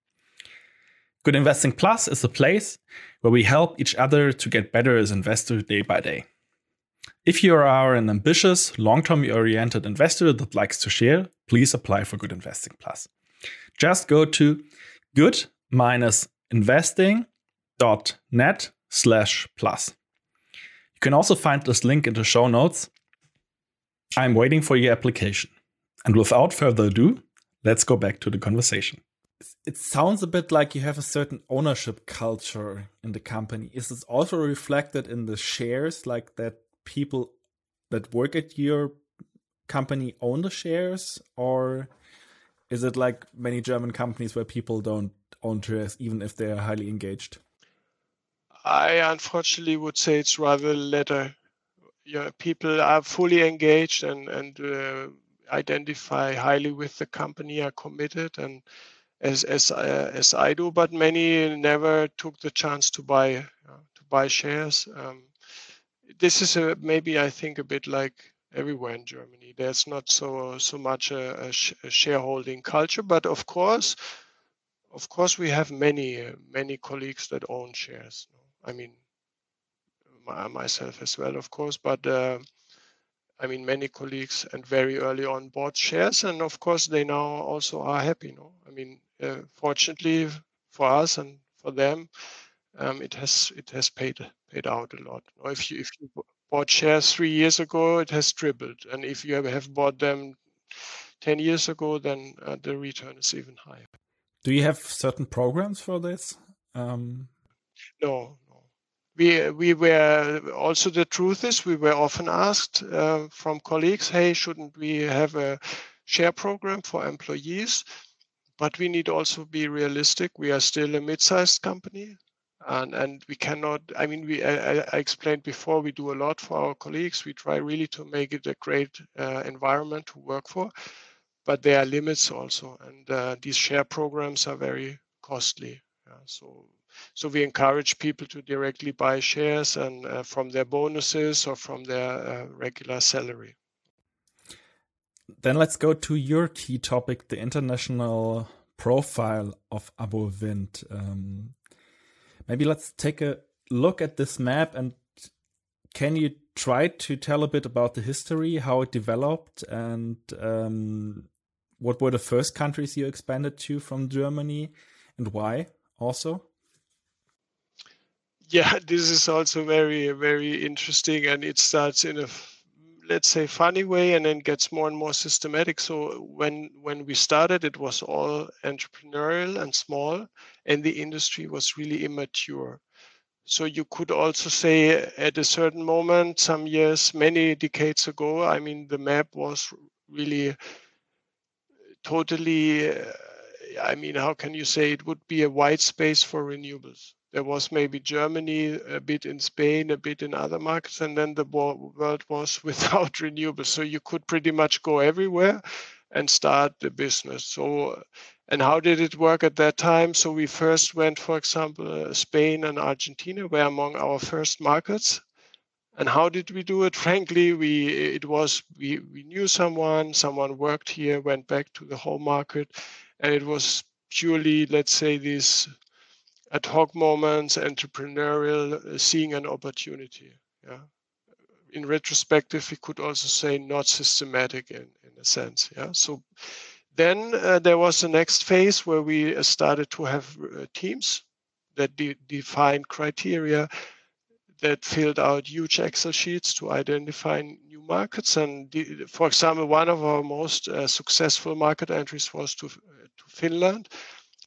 Good Investing Plus is a place where we help each other to get better as investors day by day. If you are an ambitious, long term oriented investor that likes to share, please apply for Good Investing Plus. Just go to good investing.net slash plus. You can also find this link in the show notes. I'm waiting for your application. And without further ado, let's go back to the conversation. It sounds a bit like you have a certain ownership culture in the company. Is this also reflected in the shares, like that people that work at your company own the shares? Or is it like many German companies where people don't own shares, even if they are highly engaged? I unfortunately would say it's rather latter. Yeah, people are fully engaged and and uh, identify highly with the company, are committed, and as as uh, as I do. But many never took the chance to buy uh, to buy shares. Um, this is a, maybe I think a bit like everywhere in Germany. There's not so so much a, a, sh- a shareholding culture, but of course, of course, we have many uh, many colleagues that own shares. I mean, my, myself as well, of course, but uh, I mean, many colleagues and very early on bought shares, and of course, they now also are happy. No, I mean, uh, fortunately for us and for them, um, it has it has paid paid out a lot. If you if you bought shares three years ago, it has tripled, and if you have bought them ten years ago, then uh, the return is even higher. Do you have certain programs for this? Um... No, we we were also the truth is we were often asked uh, from colleagues hey shouldn't we have a share program for employees? But we need also be realistic. We are still a mid-sized company and and we cannot i mean we I, I explained before we do a lot for our colleagues. We try really to make it a great uh, environment to work for but there are limits also and uh, these share programs are very costly yeah, so so we encourage people to directly buy shares and uh, from their bonuses or from their uh, regular salary. Then let's go to your key topic, the international profile of ABO Wind. Um, maybe let's take a look at this map and can you try to tell a bit about the history, how it developed, and um, what were the first countries you expanded to from Germany and why also? Yeah [LAUGHS] this is also very very interesting and it starts in a let's say funny way and then gets more and more systematic. So when when we started it was all entrepreneurial and small and the industry was really immature. So you could also say at a certain moment some years many decades ago i mean the map was really totally i mean how can you say it would be a white space for renewables there was maybe Germany, a bit in Spain, a bit in other markets, and then the world was [LAUGHS] without renewables. So you could pretty much go everywhere and start the business. So, and how did it work at that time? So we first went, for example, uh, Spain and Argentina were among our first markets. And how did we do it? Frankly, we it was we we knew someone, someone worked here, went back to the home market, and it was purely, let's say, this ad hoc moments, entrepreneurial, uh, seeing an opportunity. Yeah. In retrospective, we could also say not systematic in, in a sense. Yeah. So then uh, there was the next phase where we uh, started to have uh, teams that de- defined criteria that filled out huge Excel sheets to identify new markets. And the, for example, one of our most uh, successful market entries was to, to Finland,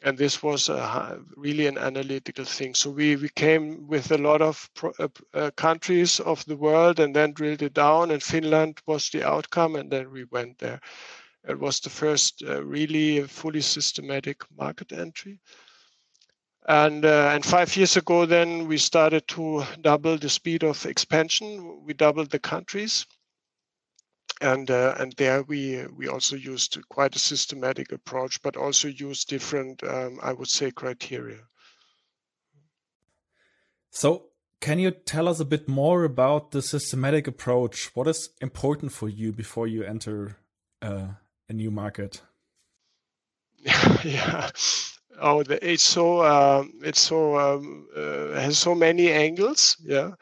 and this was a, really an analytical thing. So we, we came with a lot of pro, uh, uh, countries of the world and then drilled it down, and Finland was the outcome, and then we went there. It was the first uh, really fully systematic market entry. And, uh, and five years ago, then we started to double the speed of expansion. We doubled the countries and uh, and there we we also used quite a systematic approach, but also used different, um, I would say, criteria. So, can you tell us a bit more about the systematic approach? What is important for you before you enter uh, a new market? [LAUGHS] yeah. oh, the, it's so um, it's so um, uh, has so many angles. Yeah,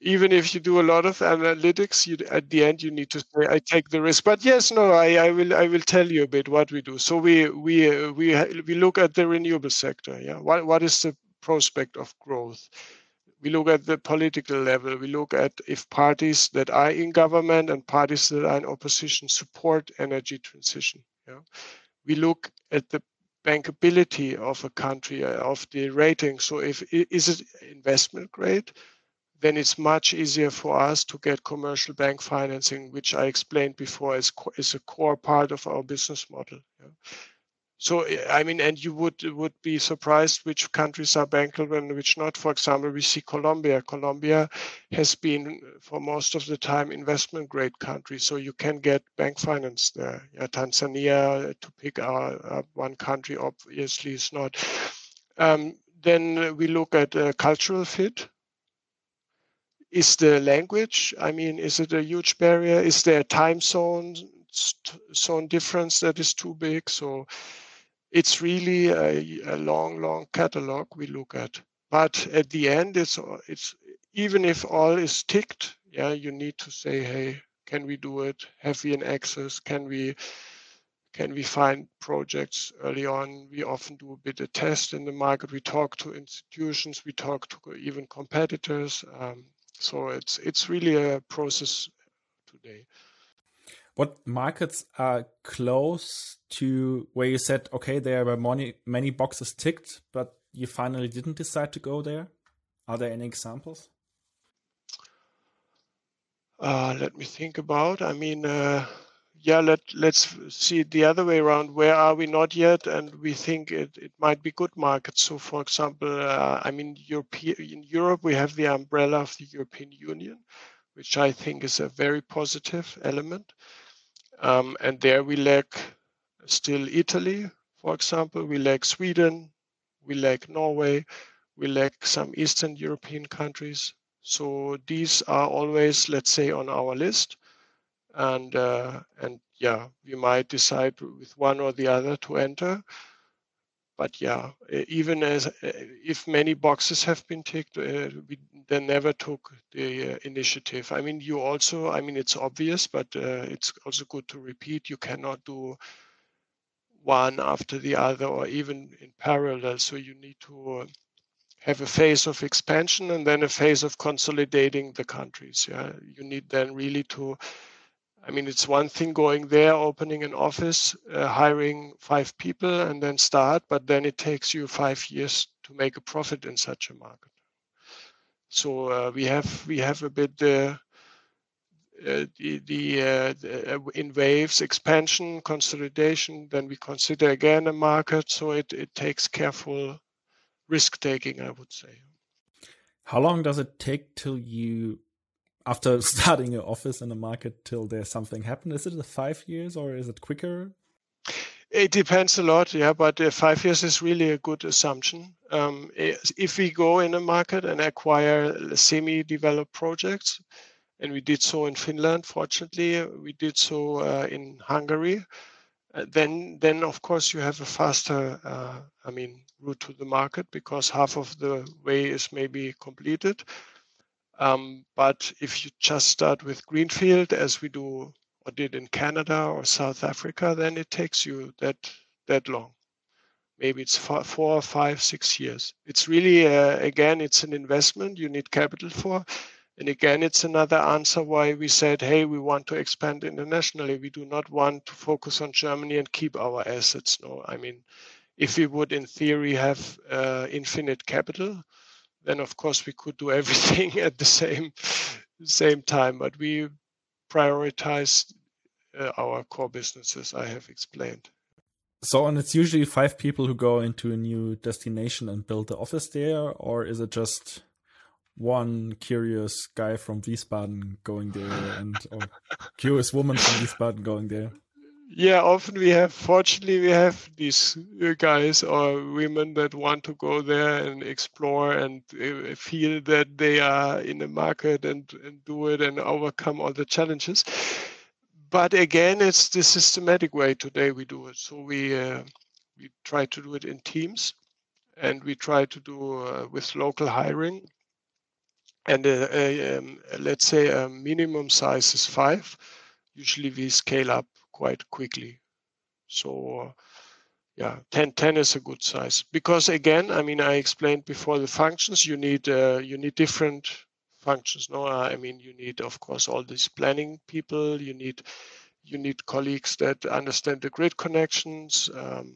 even if you do a lot of analytics, you at the end you need to say, "I take the risk." But yes, no, I, I will I will tell you a bit what we do. So we we we we look at the renewable sector. Yeah, what what is the prospect of growth? We look at the political level. We look at if parties that are in government and parties that are in opposition support energy transition. Yeah, we look at the bankability of a country uh, of the rating. So if is it investment grade, then it's much easier for us to get commercial bank financing, which I explained before is, is a core part of our business model. Yeah. So I mean, and you would would be surprised which countries are bankable and which not. For example, we see Colombia. Colombia has been for most of the time investment grade country, so you can get bank finance there. Yeah, Tanzania, to pick our, one country, obviously is not. Um, then we look at uh, cultural fit. Is the language? I mean, is it a huge barrier? Is there a time zone zone difference that is too big? So it's really a, a long, long catalog we look at. But at the end, it's it's even if all is ticked, yeah, you need to say, hey, can we do it? Have we an access? Can we can we find projects early on? We often do a bit of test in the market. We talk to institutions. We talk to even competitors. Um, so it's it's really a process today what markets are close to where you said, okay, there were many many boxes ticked, but you finally didn't decide to go there? Are there any examples? Uh, let me think about. I mean, uh, yeah, let let's see it the other way around. Where are we not yet? And we think it, it might be good markets. So, for example, uh, I mean, Europe, in Europe we have the umbrella of the European Union, which I think is a very positive element. Um, and there we lack still Italy, for example, we lack Sweden, we lack Norway, we lack some Eastern European countries. So these are always, let's say, on our list. And uh, and yeah, we might decide with one or the other to enter. But yeah, even as if many boxes have been ticked, uh, we they never took the uh, initiative. I mean, you also, I mean, it's obvious, but uh, it's also good to repeat. You cannot do one after the other or even in parallel. So you need to uh, have a phase of expansion and then a phase of consolidating the countries. Yeah, you need then really to. I mean, it's one thing going there, opening an office, uh, hiring five people, and then start, but then it takes you five years to make a profit in such a market. So uh, we have we have a bit uh, uh, the, the, uh, the, uh, in waves expansion consolidation then we consider again a market so it, it takes careful risk taking i would say how long does it take till you after [LAUGHS] starting your office in the market till there's something happen is it five years or is it quicker it depends a lot, yeah, but uh, five years is really a good assumption. Um, if we go in a market and acquire semi-developed projects, and we did so in Finland, fortunately, we did so uh, in Hungary, uh, then then of course you have a faster, uh, I mean, route to the market because half of the way is maybe completed. Um, but if you just start with greenfield, as we do or did in Canada or South Africa, then it takes you that that long. Maybe it's four, four five, six years. It's really uh, again, it's an investment you need capital for, and again, it's another answer why we said, hey, we want to expand internationally. We do not want to focus on Germany and keep our assets. No, I mean, if we would, in theory, have uh, infinite capital, then of course we could do [LAUGHS] everything at the same same time. But we prioritize uh, our core businesses I have explained. So, and it's usually five people who go into a new destination and build the office there, or is it just one curious guy from Wiesbaden going there and or [LAUGHS] curious woman from Wiesbaden going there? Yeah, often we have, fortunately, we have these guys or women that want to go there and explore and uh, feel that they are in the market and, and do it and overcome all the challenges but again, it's the systematic way today we do it. So we uh, we try to do it in teams, and we try to do uh, with local hiring. And uh, um, let's say a minimum size is five. Usually we scale up quite quickly. So yeah 10 10 is a good size. Because again i mean i explained before the functions you need uh, you need different functions no? I mean you need of course all these planning people. You need you need colleagues that understand the grid connections um,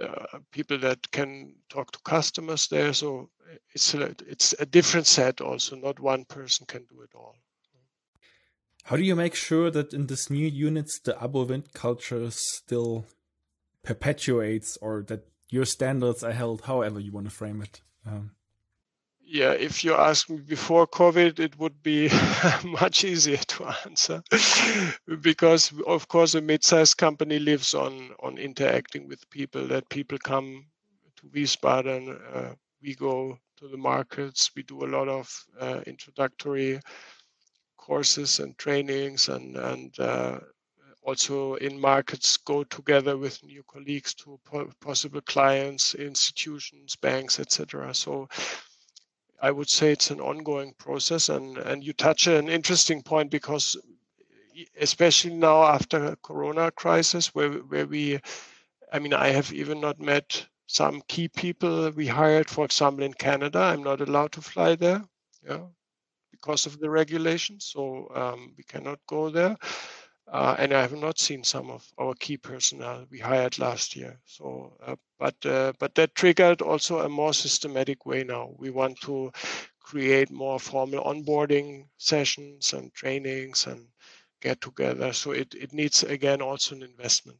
uh, people that can talk to customers there. So it's a, it's a different set also. Not one person can do it all how do you make sure that in this new units the ABO Wind culture still perpetuates or that your standards are held however you want to frame it? Um, yeah if you ask me before covid it would be [LAUGHS] much easier to answer. [LAUGHS] Because of course a mid-sized company lives on on interacting with people that people come to wiesbaden uh, we go to the markets we do a lot of uh, introductory courses and trainings and and uh, also in markets go together with new colleagues to po- possible clients, institutions, banks, etc. So I would say it's an ongoing process, and and you touch an interesting point because especially now after Corona crisis, where where we, I mean, I have even not met some key people we hired, for example, in Canada. I'm not allowed to fly there, yeah, because of the regulations, so um, we cannot go there. Uh, and I have not seen some of our key personnel we hired last year. So, uh, but uh, but that triggered also a more systematic way now. We want to create more formal onboarding sessions and trainings and get together. So it, it needs again also an investment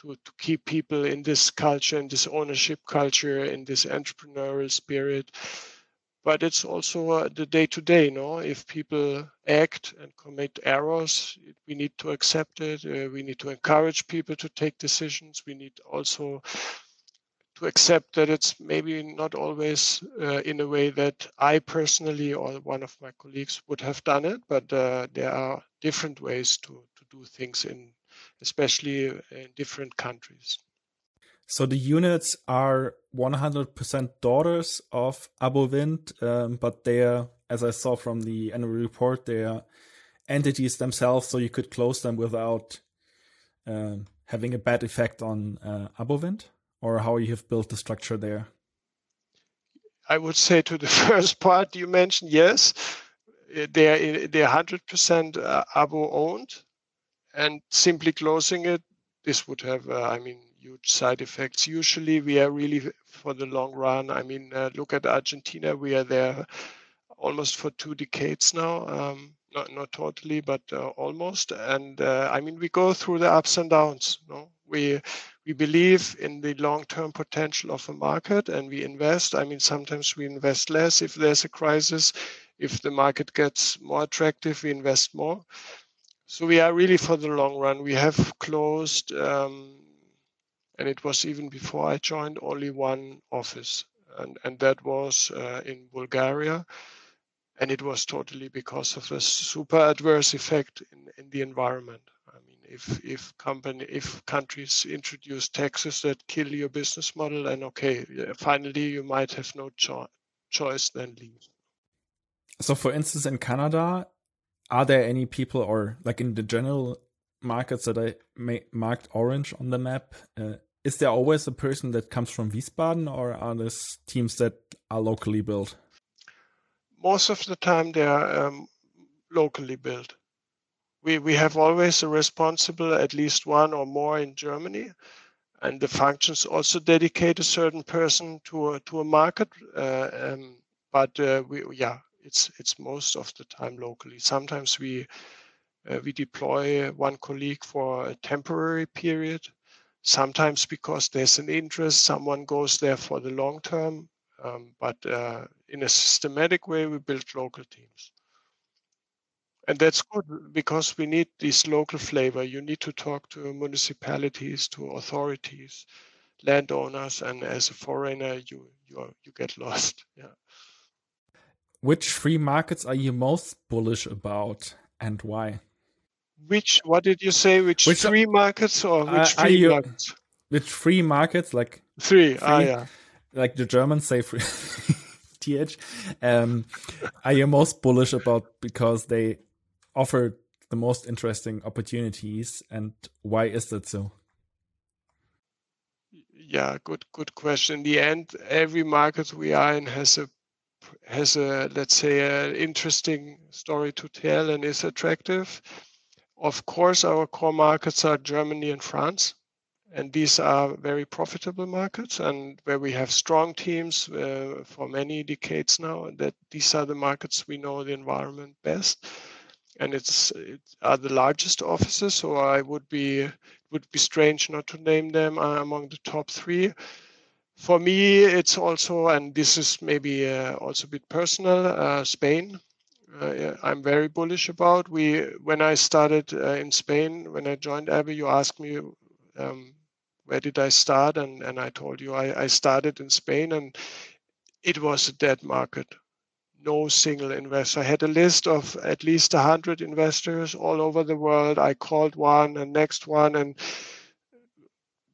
to, to keep people in this culture, in this ownership culture, in this entrepreneurial spirit but it's also uh, the day to day no? If people act and commit errors we need to accept it uh, we need to encourage people to take decisions. We need also to accept that it's maybe not always uh, in a way that i personally or one of my colleagues would have done it but uh, there are different ways to, to do things in especially in different countries so the units are 100% daughters of ABO Wind, um, but they're, as I saw from the annual report, they're entities themselves, so you could close them without um, having a bad effect on uh, ABO Wind, or how you have built the structure there. I would say to the [LAUGHS] first part you mentioned, yes, they're they're 100% uh, ABO owned, and simply closing it, this would have, uh, I mean, huge side effects. Usually, we are really for the long run. I mean, uh, look at Argentina. We are there almost for two decades now. Um, not not totally, but uh, almost. And uh, I mean, we go through the ups and downs. No, we we believe in the long-term potential of a market, and we invest. I mean, sometimes we invest less if there's a crisis. If the market gets more attractive, we invest more. So we are really for the long run. We have closed um, and it was even before I joined only one office, and and that was uh, in Bulgaria, and it was totally because of a super adverse effect in, in the environment. I mean, if if company if countries introduce taxes that kill your business model, and okay, finally you might have no cho- choice than leave. So, for instance, in Canada, are there any people, or like in the general markets that I marked orange on the map, uh, is there always a person that comes from Wiesbaden, or are these teams that are locally built? Most of the time, they are um, locally built. We we have always a responsible, at least one or more in Germany, and the functions also dedicate a certain person to a, to a market. Uh, um, but uh, we yeah, it's it's most of the time locally. Sometimes we uh, we deploy one colleague for a temporary period. Sometimes because there's an interest, someone goes there for the long term. Um, but uh, in a systematic way, we build local teams. And that's good because we need this local flavor. You need to talk to municipalities, to authorities, landowners, and as a foreigner, you you you get [LAUGHS] lost. Yeah. Which free markets are you most bullish about, and why? Which what did you say which, which three markets or which uh, three you, markets which free markets like three? Ah, ah, yeah. Like the Germans say free. [LAUGHS] th. Um, are you most bullish about because they offer the most interesting opportunities, and why is that so? Yeah, good good question. In the end, every market we are in has a has a let's say an interesting story to tell and is attractive. Of course, our core markets are Germany and France and these are very profitable markets and where we have strong teams uh, for many decades now that these are the markets we know the environment best. And it's it are the largest offices so i would be would be strange not to name them uh, among the top three. For me it's also and this is maybe uh, also a bit personal uh, spain uh, I'm very bullish about. We when I started uh, in Spain, when I joined ABO, you asked me um, where did I start? And, and I told you I, I started in Spain and it was a dead market. No single investor. I had a list of at least 100 investors all over the world. I called one and next one, and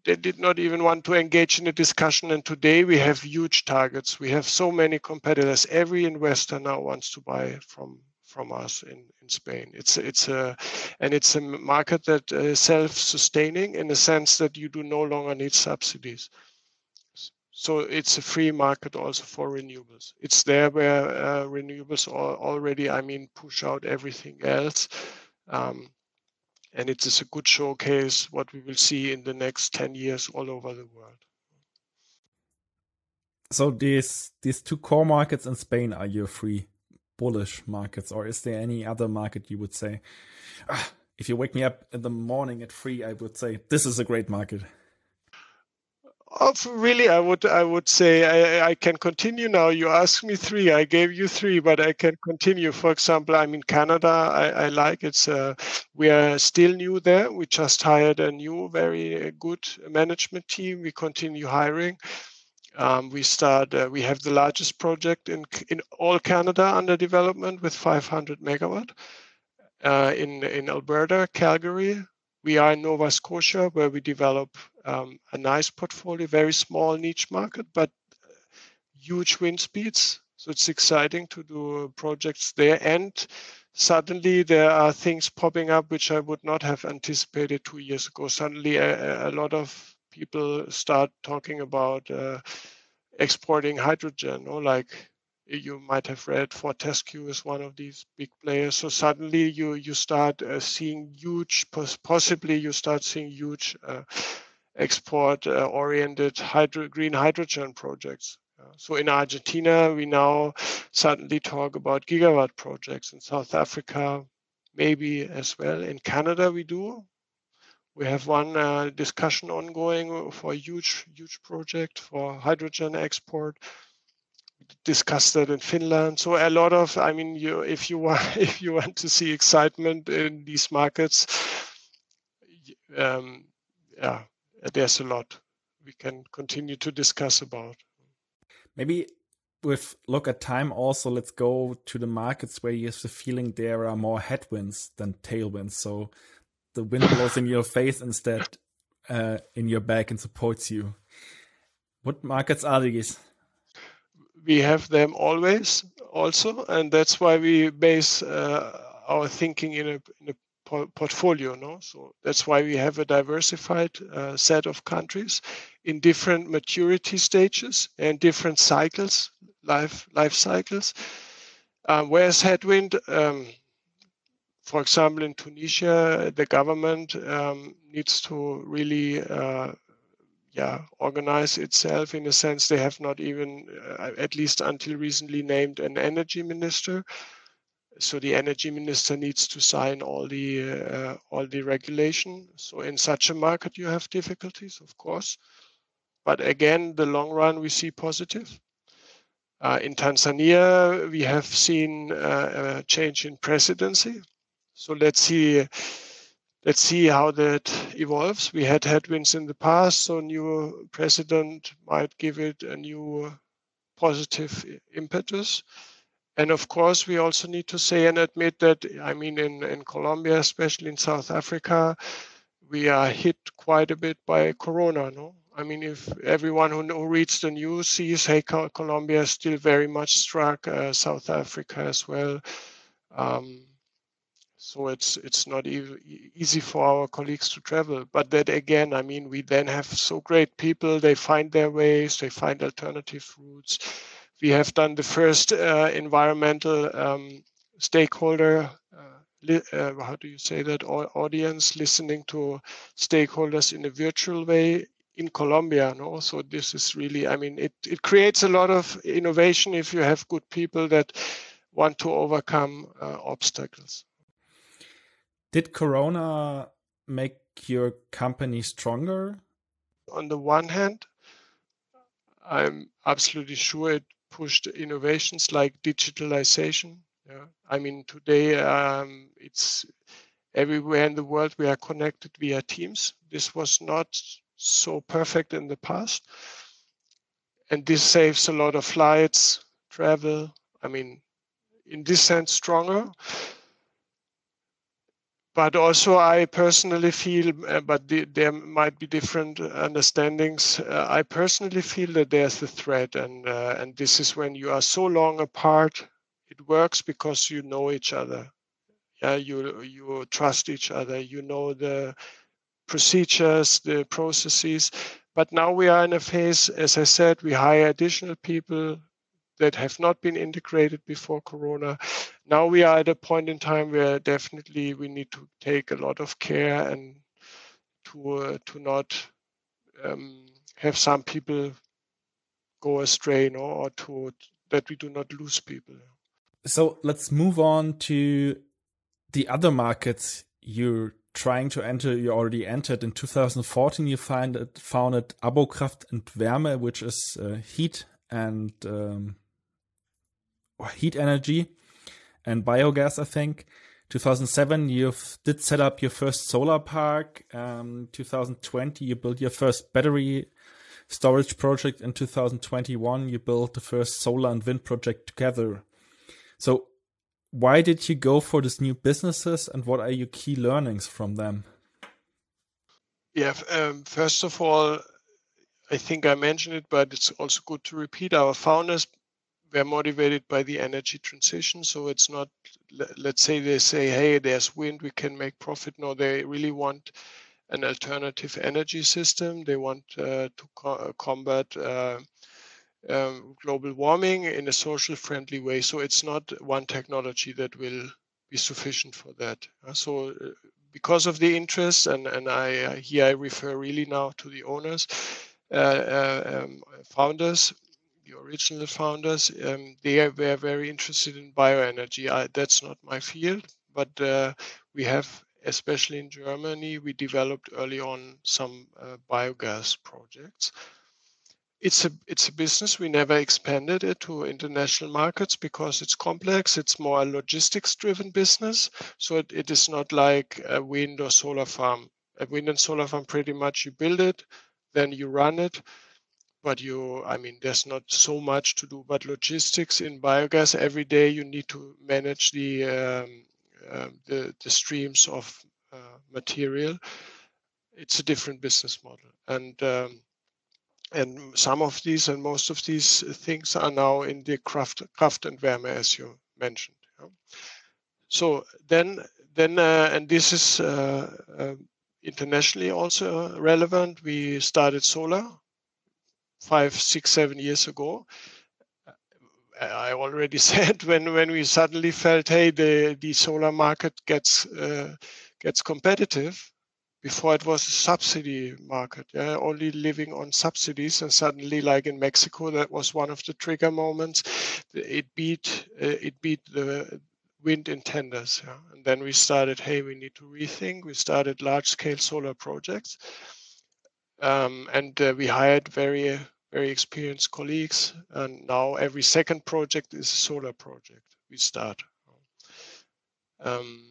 they did not even want to engage in a discussion. And today we have huge targets. We have so many competitors. Every investor now wants to buy from from us in, in Spain. It's it's a and it's a market that is self-sustaining in the sense that you do no longer need subsidies. So it's a free market also for renewables. It's there where uh, renewables already, I mean, push out everything else. Um, and it is a good showcase what we will see in the next 10 years all over the world. So these these two core markets in Spain are your free bullish markets, or is there any other market you would say? Ah, if you wake me up in the morning at three, I would say this is a great market. Really, I would I would say I, I can continue now. You asked me three, I gave you three, but I can continue. For example, I'm in Canada. I, I like it's uh, we are still new there. We just hired a new, very good management team. We continue hiring. Um, we start. Uh, we have the largest project in in all Canada under development with 500 megawatt. Uh, in in Alberta, Calgary. We are in Nova Scotia, where we develop um, a nice portfolio, very small niche market, but huge wind speeds. So it's exciting to do projects there. And suddenly there are things popping up which I would not have anticipated two years ago. Suddenly a, a lot of people start talking about uh, exporting hydrogen, or like you might have read Fortescue is one of these big players. So suddenly you you start uh, seeing huge, possibly you start seeing huge uh, export-oriented uh, hydro, green hydrogen projects. Uh, so in Argentina, we now suddenly talk about gigawatt projects. In South Africa, maybe as well. In Canada, we do. We have one uh, discussion ongoing for a huge, huge project for hydrogen export. Discussed that in Finland. So a lot of, I mean, you if you want [LAUGHS] if you want to see excitement in these markets, um, yeah, there's a lot we can continue to discuss about. Maybe with look at time also let's go to the markets where you have the feeling there are more headwinds than tailwinds so the wind blows in your face instead uh, in your back and supports you. What markets are these? We have them always, also, and that's why we base uh, our thinking in a, in a portfolio. No, so that's why we have a diversified uh, set of countries in different maturity stages and different cycles, life life cycles. Um, whereas headwind, um, for example, in Tunisia, the government um, needs to really, uh, yeah, organize itself in a sense. They have not even, uh, at least until recently, named an energy minister. So the energy minister needs to sign all the uh, all the regulation. So in such a market, you have difficulties, of course. But again, the long run, we see positive. Uh, in Tanzania, we have seen uh, a change in presidency. So let's see let's see how that evolves. We had headwinds in the past, so new president might give it a new positive impetus. And of course, we also need to say and admit that, I mean, in, in Colombia, especially in South Africa, we are hit quite a bit by Corona. No, I mean, if everyone who, who reads the news sees, hey, Colombia is still very much struck, uh, South Africa as well. Um, so it's it's not e- easy for our colleagues to travel. But that again, I mean, we then have so great people. They find their ways. They find alternative routes. We have done the first uh, environmental um, stakeholder uh, how do you say that audience listening to stakeholders in a virtual way in Colombia. No, so this is really, I mean, it it creates a lot of innovation if you have good people that want to overcome uh, obstacles. Did Corona make your company stronger? On the one hand, I'm absolutely sure it pushed innovations like digitalization yeah. I mean, today um, it's everywhere in the world we are connected via Teams. This was not so perfect in the past. And this saves a lot of flights, travel. I mean, in this sense, stronger. But also, I personally feel, uh, but the, there might be different understandings. Uh, I personally feel that there's a threat, and uh, and this is when you are so long apart it works because you know each other yeah you you trust each other you know the procedures the processes but now we are in a phase as i said we hire additional people that have not been integrated before corona now we are at a point in time where definitely we need to take a lot of care and to uh, to not um, have some people go astray or to that we do not lose people so let's move on to the other markets you're trying to enter. You already entered in 2014. You find it, founded ABO Kraft and Wärme, which is uh, heat and um, heat energy and biogas. I think. 2007, you did set up your first solar park. Um, 2020, you built your first battery storage project. In 2021, you built the first solar and wind project together. So, why did you go for these new businesses, and what are your key learnings from them? Yeah, um, first of all, I think I mentioned it, but it's also good to repeat. Our founders were motivated by the energy transition, so it's not. Let's say they say, "Hey, there's wind, we can make profit." No, they really want an alternative energy system. They want uh, to co combat. Uh, um, global warming in a social friendly way. So it's not one technology that will be sufficient for that. Uh, so uh, because of the interest, and, and I here I refer really now to the owners, uh, uh, um, founders, the original founders, um, they were very interested in bioenergy. I, that's not my field, but uh, we have, especially in Germany, we developed early on some uh, biogas projects it's a it's a business. We never expanded it to international markets because it's complex. It's more a logistics driven business. So it, it is not like a wind or solar farm. A wind and solar farm pretty much you build it, then you run it. But you I mean there's not so much to do. But logistics in biogas every day you need to manage the um, uh, the, the streams of uh, material. It's a different business model. And um, and some of these and most of these things are now in the Kraft, Kraft and Wärme, as you mentioned. Yeah. So then, then, uh, and this is uh, uh, internationally also relevant. We started solar five, six, seven years ago. I already [LAUGHS] said when when we suddenly felt, hey, the the solar market gets uh, gets competitive before it was a subsidy market yeah only living on subsidies and suddenly like in mexico that was one of the trigger moments it beat uh, it beat the wind in tenders yeah? and then we started hey we need to rethink we started large scale solar projects um, and uh, we hired very very experienced colleagues and now every second project is a solar project we start um,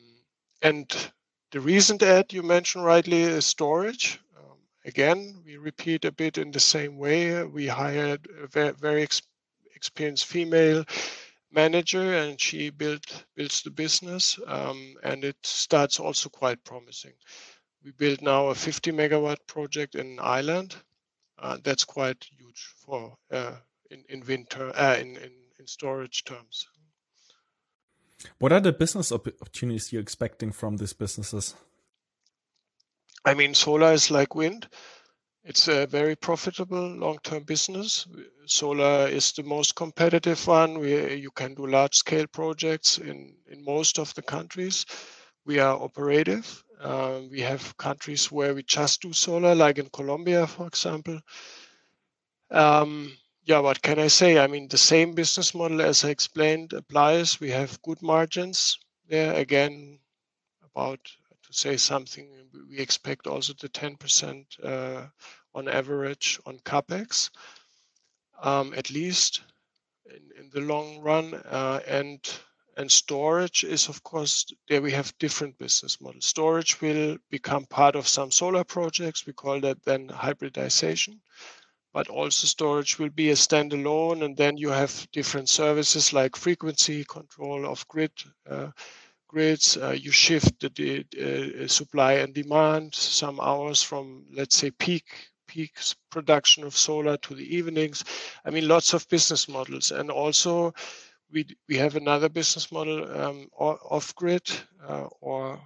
and the recent ad you mentioned rightly is storage. Um, again, we repeat a bit in the same way. We hired a very, very ex experienced female manager and she built builds the business um, and it starts also quite promising. We build now a 50 megawatt project in Ireland. Uh, that's quite huge for uh, in in winter uh, in, in in storage terms. What are the business opportunities you're expecting from these businesses? I mean, solar is like wind. It's a very profitable long-term business. Solar is the most competitive one. We, you can do large-scale projects in, in most of the countries. We are operative. Uh, we have countries where we just do solar, like in Colombia, for example. Um, yeah, what can I say? I mean, the same business model as I explained applies. We have good margins there. Again, about to say something, we expect also the 10% uh, on average on capex, um, at least in, in, the long run. Uh, and and storage is, of course, there we have different business models. Storage will become part of some solar projects. We call that then hybridization but also storage will be a standalone. And then you have different services like frequency control of grid uh, grids. Uh, you shift the, the uh, supply and demand some hours from, let's say, peak peak production of solar to the evenings. I mean, lots of business models, and also we we have another business model um, off grid uh, or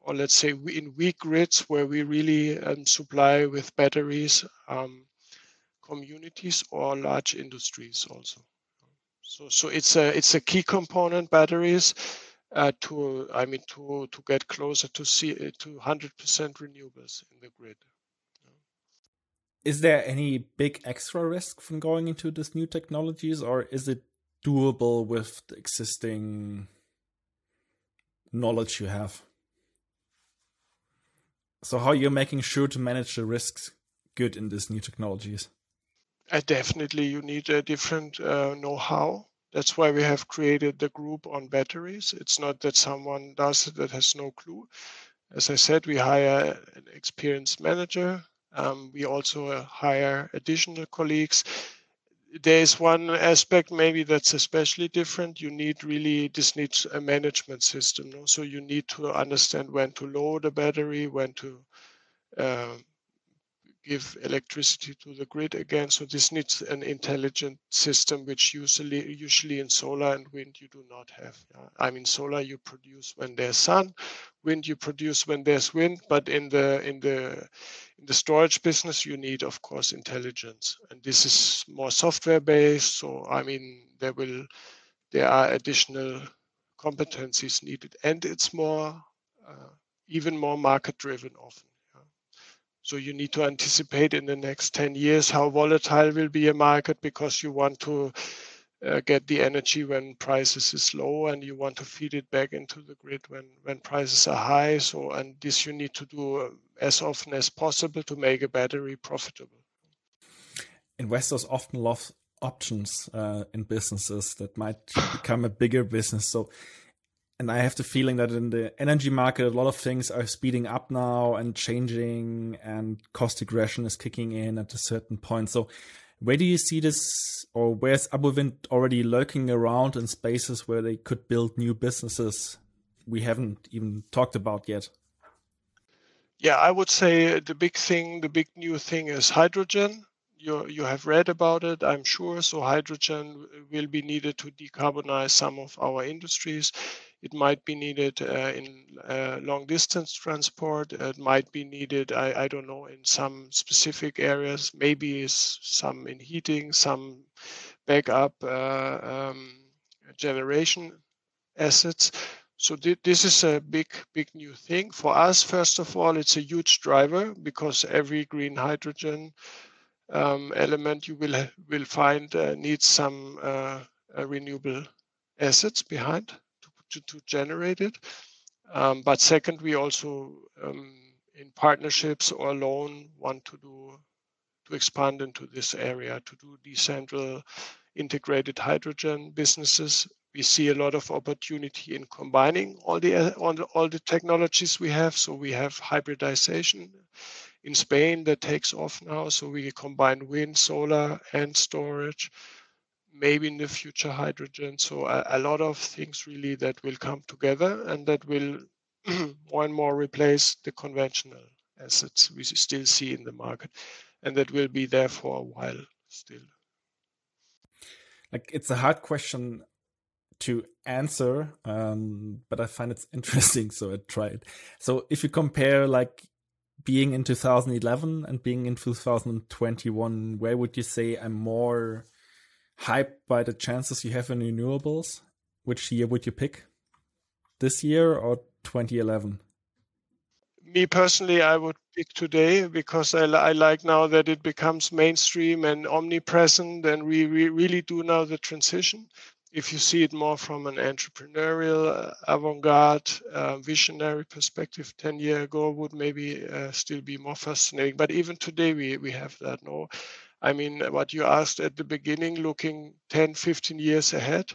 or let's say in weak grids where we really um, supply with batteries um, communities or large industries also. So, so it's a it's a key component batteries uh, to I mean to to get closer to see to 100% renewables in the grid. Is there any big extra risk from going into these new technologies, or is it doable with the existing knowledge you have? So, how are you making sure to manage the risks good in these new technologies? uh, definitely you need a different uh, know-how. That's why we have created the group on batteries. It's not that someone does it that has no clue. As I said, we hire an experienced manager. Um, we also uh, hire additional colleagues. There is one aspect maybe that's especially different. You need really this needs a management system. No? So you need to understand when to load a battery, when to uh, give electricity to the grid again. So this needs an intelligent system, which usually usually in solar and wind you do not have. I mean, solar you produce when there's sun, wind you produce when there's wind. But in the in the in the storage business, you need, of course, intelligence, and this is more software based. So I mean, there will there are additional competencies needed, and it's more uh, even more market driven often. So you need to anticipate in the next 10 years how volatile will be a market because you want to uh, get the energy when prices is low and you want to feed it back into the grid when when prices are high. So and this you need to do uh, as often as possible to make a battery profitable. Investors often love options uh, in businesses that might become a bigger business. So and I have the feeling that in the energy market, a lot of things are speeding up now and changing, and cost regression is kicking in at a certain point. So, where do you see this, or where's ABO Wind already lurking around in spaces where they could build new businesses we haven't even talked about yet? Yeah, I would say the big thing, the big new thing is hydrogen. You, you have read about it, I'm sure. So, hydrogen will be needed to decarbonize some of our industries it might be needed uh, in uh, long distance transport. It might be needed, I, I don't know, in some specific areas, maybe some in heating, some backup uh, um, generation assets. So th this is a big, big new thing for us. First of all, it's a huge driver because every green hydrogen um, element you will will find uh, needs some uh, renewable assets behind to, to generate it. Um, but second, we also um, in partnerships or alone want to do to expand into this area to do decentral integrated hydrogen businesses. We see a lot of opportunity in combining all the all the, all the technologies we have. So we have hybridization in Spain that takes off now. So we combine wind, solar, and storage maybe in the future hydrogen. So a, a, lot of things really that will come together and that will [CLEARS THROAT] more and more replace the conventional assets we still see in the market, and that will be there for a while still. Like it's a hard question to answer, um, but I find it's [LAUGHS] interesting, so I tried. So if you compare like being in 2011 and being in 2021, where would you say I'm more hyped by the chances you have in renewables? Which year would you pick? This year or 2011? Me personally, I would pick today because I, I like now that it becomes mainstream and omnipresent, and we, we really do now the transition if you see it more from an entrepreneurial, uh, avant-garde, uh, visionary perspective, 10 year ago would maybe uh, still be more fascinating. But even today, we, we have that. No, I mean, what you asked at the beginning, looking 10, 15 years ahead,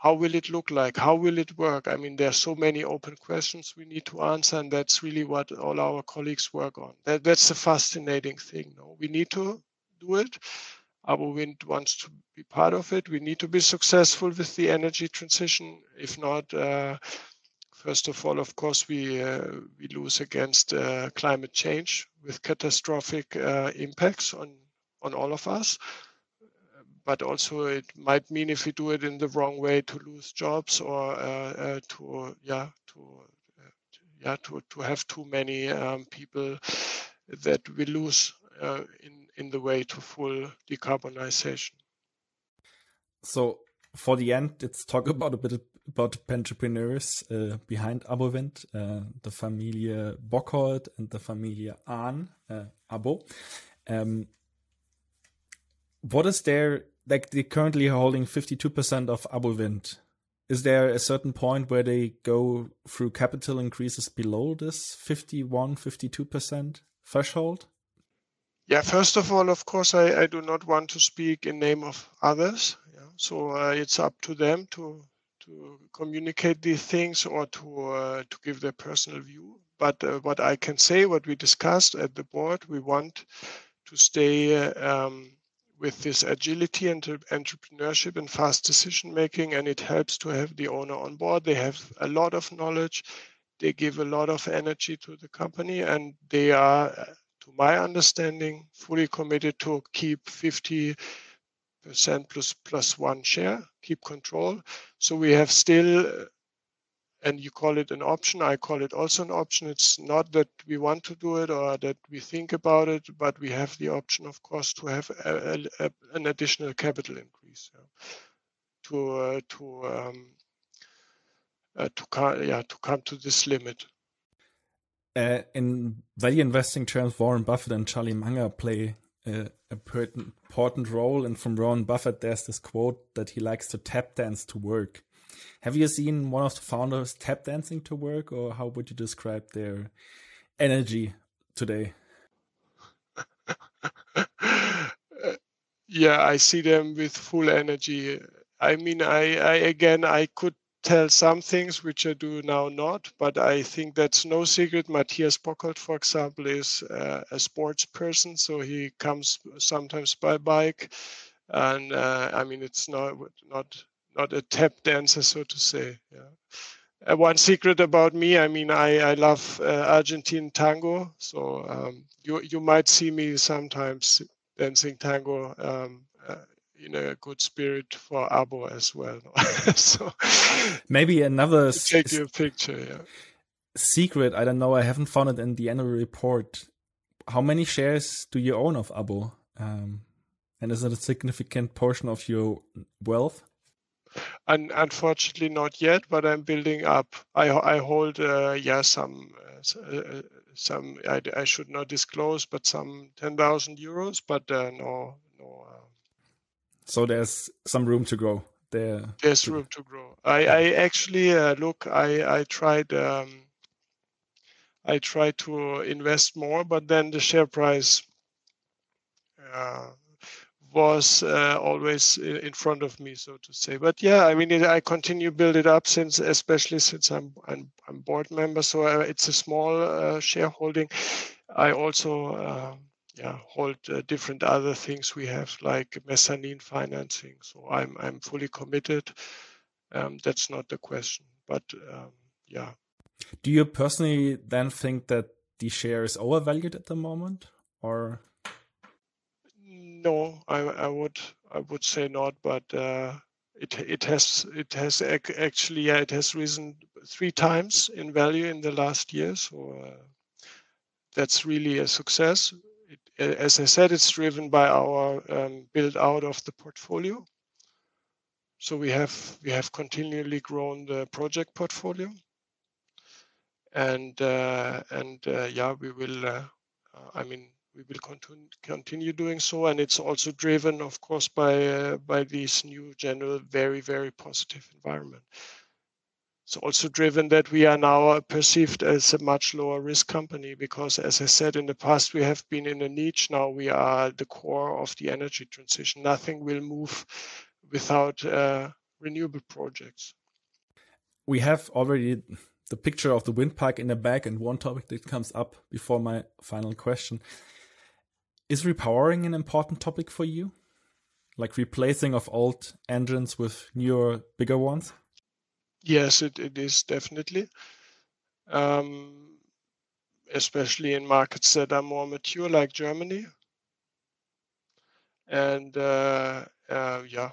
how will it look like? How will it work? I mean, there are so many open questions we need to answer, and that's really what all our colleagues work on. That, that's the fascinating thing. No, we need to do it ABO Wind wants to be part of it. We need to be successful with the energy transition. If not, uh, first of all, of course, we uh, we lose against uh, climate change with catastrophic uh, impacts on on all of us. But also, it might mean if we do it in the wrong way, to lose jobs or uh, uh, to yeah to yeah to to have too many um, people that we lose in in the way to full decarbonization. So for the end, let's talk [LAUGHS] about a bit about entrepreneurs uh, behind ABO Wind, uh, the Familie Bockholt and the Familie Ahn, uh, Abo. Um, what is their like? They currently holding fifty two percent of ABO Wind. Is there a certain point where they go through capital increases below this 51, 52 percent threshold? Yeah, first of all, of course, I, I do not want to speak in name of others. Yeah? So uh, it's up to them to to communicate these things or to uh, to give their personal view. But uh, what I can say, what we discussed at the board, we want to stay um, with this agility and entrepreneurship and fast decision making, and it helps to have the owner on board. They have a lot of knowledge. They give a lot of energy to the company, and they are to my understanding, fully committed to keep 50 percent plus plus one share, keep control. So we have still, and you call it an option, I call it also an option. It's not that we want to do it or that we think about it, but we have the option, of course, to have a, a, an additional capital increase yeah, to uh, to um, uh, to yeah to come to this limit. Uh, in value investing terms, Warren Buffett and Charlie Munger play a important role. And from Warren Buffett, there's this quote that he likes to tap dance to work. Have you seen one of the founders tap dancing to work, or how would you describe their energy today? [LAUGHS] yeah, I see them with full energy. I mean, I, I again, I could tell some things which I do now not, but I think that's no secret. Matthias Bockholt, for example, is uh, a sports person, so he comes sometimes by bike, and uh, I mean it's not not not a tap dancer, so to say. Yeah. Uh, one secret about me, I mean, I, I love uh, Argentine tango, so um, you you might see me sometimes dancing tango um, uh, in a good spirit for Abo as well. [LAUGHS] so maybe another [LAUGHS] take you a picture. Yeah. Secret. I don't know. I haven't found it in the annual report. How many shares do you own of Abo? Um, and is it a significant portion of your wealth? Un unfortunately, not yet. But I'm building up. I I hold uh, yeah some uh, uh some I, I should not disclose, but some ten thousand euros. But uh, no so there's some room to grow there. There's room to grow. I, I actually uh, look. I I tried. Um, I tried to invest more, but then the share price uh, was uh, always in front of me, so to say. But yeah, I mean, it, I continue build it up since, especially since I'm I'm, I'm board member, so uh, it's a small uh, shareholding. I also um, yeah hold uh, different other things we have like mezzanine financing so i'm i'm fully committed um, that's not the question but um, yeah do you personally then think that the share is overvalued at the moment, or? No, I, I would I would say not, but uh, it it has it has actually yeah, it has risen three times in value in the last year, so uh, that's really a success. As I said, it's driven by our um, build out of the portfolio. So we have we have continually grown the project portfolio, and uh, and uh, yeah, we will. Uh, uh, I mean, we will continue continue doing so, and it's also driven, of course, by uh, by this new general very very positive environment. It's also driven that we are now perceived as a much lower risk company because, as I said in the past, we have been in a niche. Now we are the core of the energy transition. Nothing will move without uh, renewable projects. We have already the picture of the wind park in the back, and one topic that comes up before my final question is repowering an important topic for you? Like replacing of old engines with newer, bigger ones? Yes, it, it is definitely. Um, especially in markets that are more mature, like Germany. And uh, uh, yeah,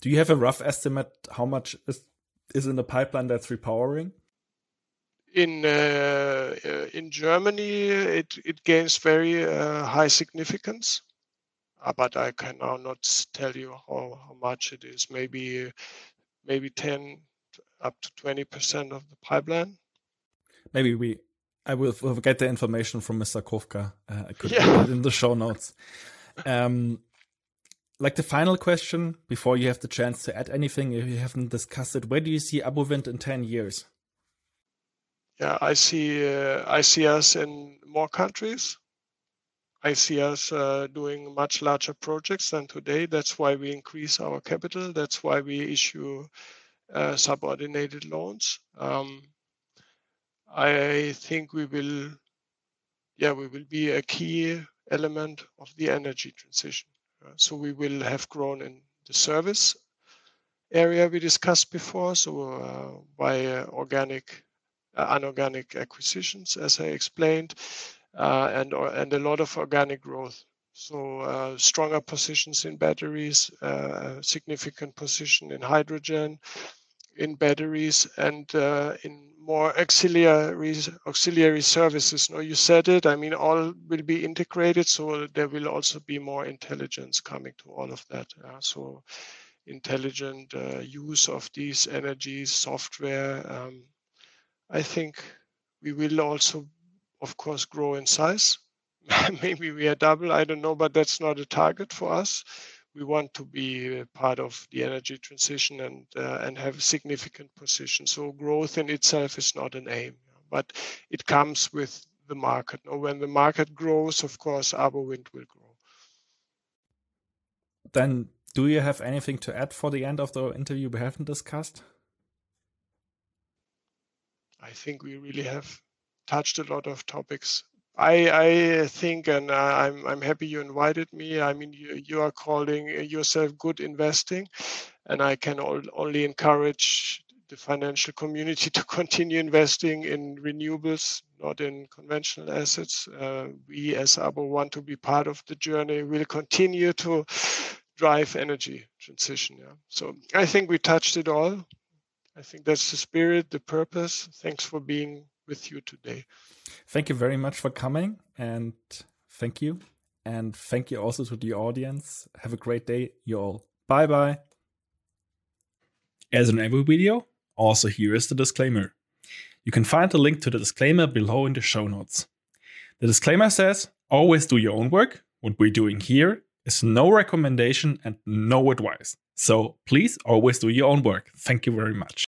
do you have a rough estimate how much is is in the pipeline that's repowering? In uh, uh, in Germany, it it gains very uh, high significance, uh, but I can now not tell you how, how much it is. Maybe maybe ten up to twenty percent of the pipeline. Maybe we. I will, get the information from Mr. Kofka. Uh, I could yeah. put it in the show notes. Um, like the final question before you have the chance to add anything if you haven't discussed it where do you see ABO Wind in 10 years yeah i see uh, i see us in more countries i see us uh, doing much larger projects than today that's why we increase our capital that's why we issue uh, subordinated loans um, i think we will yeah we will be a key element of the energy transition so we will have grown in the service area we discussed before, so uh, by uh, organic, uh, unorganic acquisitions, as I explained, and and a lot of organic growth. So stronger positions in batteries, significant position in hydrogen, in batteries, and in more auxiliary auxiliary services. No, you said it. I mean, all will be integrated, so there will also be more intelligence coming to all of that. Uh, so, intelligent uh, use of these energies, software. Um, I think we will also, of course, grow in size. [LAUGHS] Maybe we are double. I don't know, but that's not a target for us we want to be part of the energy transition and uh, and have a significant position. So growth in itself is not an aim, but it comes with the market. Now, when the market grows, of course, ABO Wind will grow. Then, do you have anything to add for the end of the interview we haven't discussed? I think we really have touched a lot of topics I, I think, and I'm, I'm happy you invited me. I mean, you, you are calling yourself good investing, and I can only encourage the financial community [LAUGHS] to continue investing in renewables, not in conventional assets. Uh, we, as ABO, want to be part of the journey. We'll continue to drive energy transition. Yeah. So I think we touched it all. I think that's the spirit, the purpose. Thanks for being with you today. Thank you very much for coming and thank you. And thank you also to the audience. Have a great day, you all. Bye bye. As in every video, also here is the disclaimer. You can find the link to the disclaimer below in the show notes. The disclaimer says always do your own work. What we're doing here is no recommendation and no advice. So please always do your own work. Thank you very much.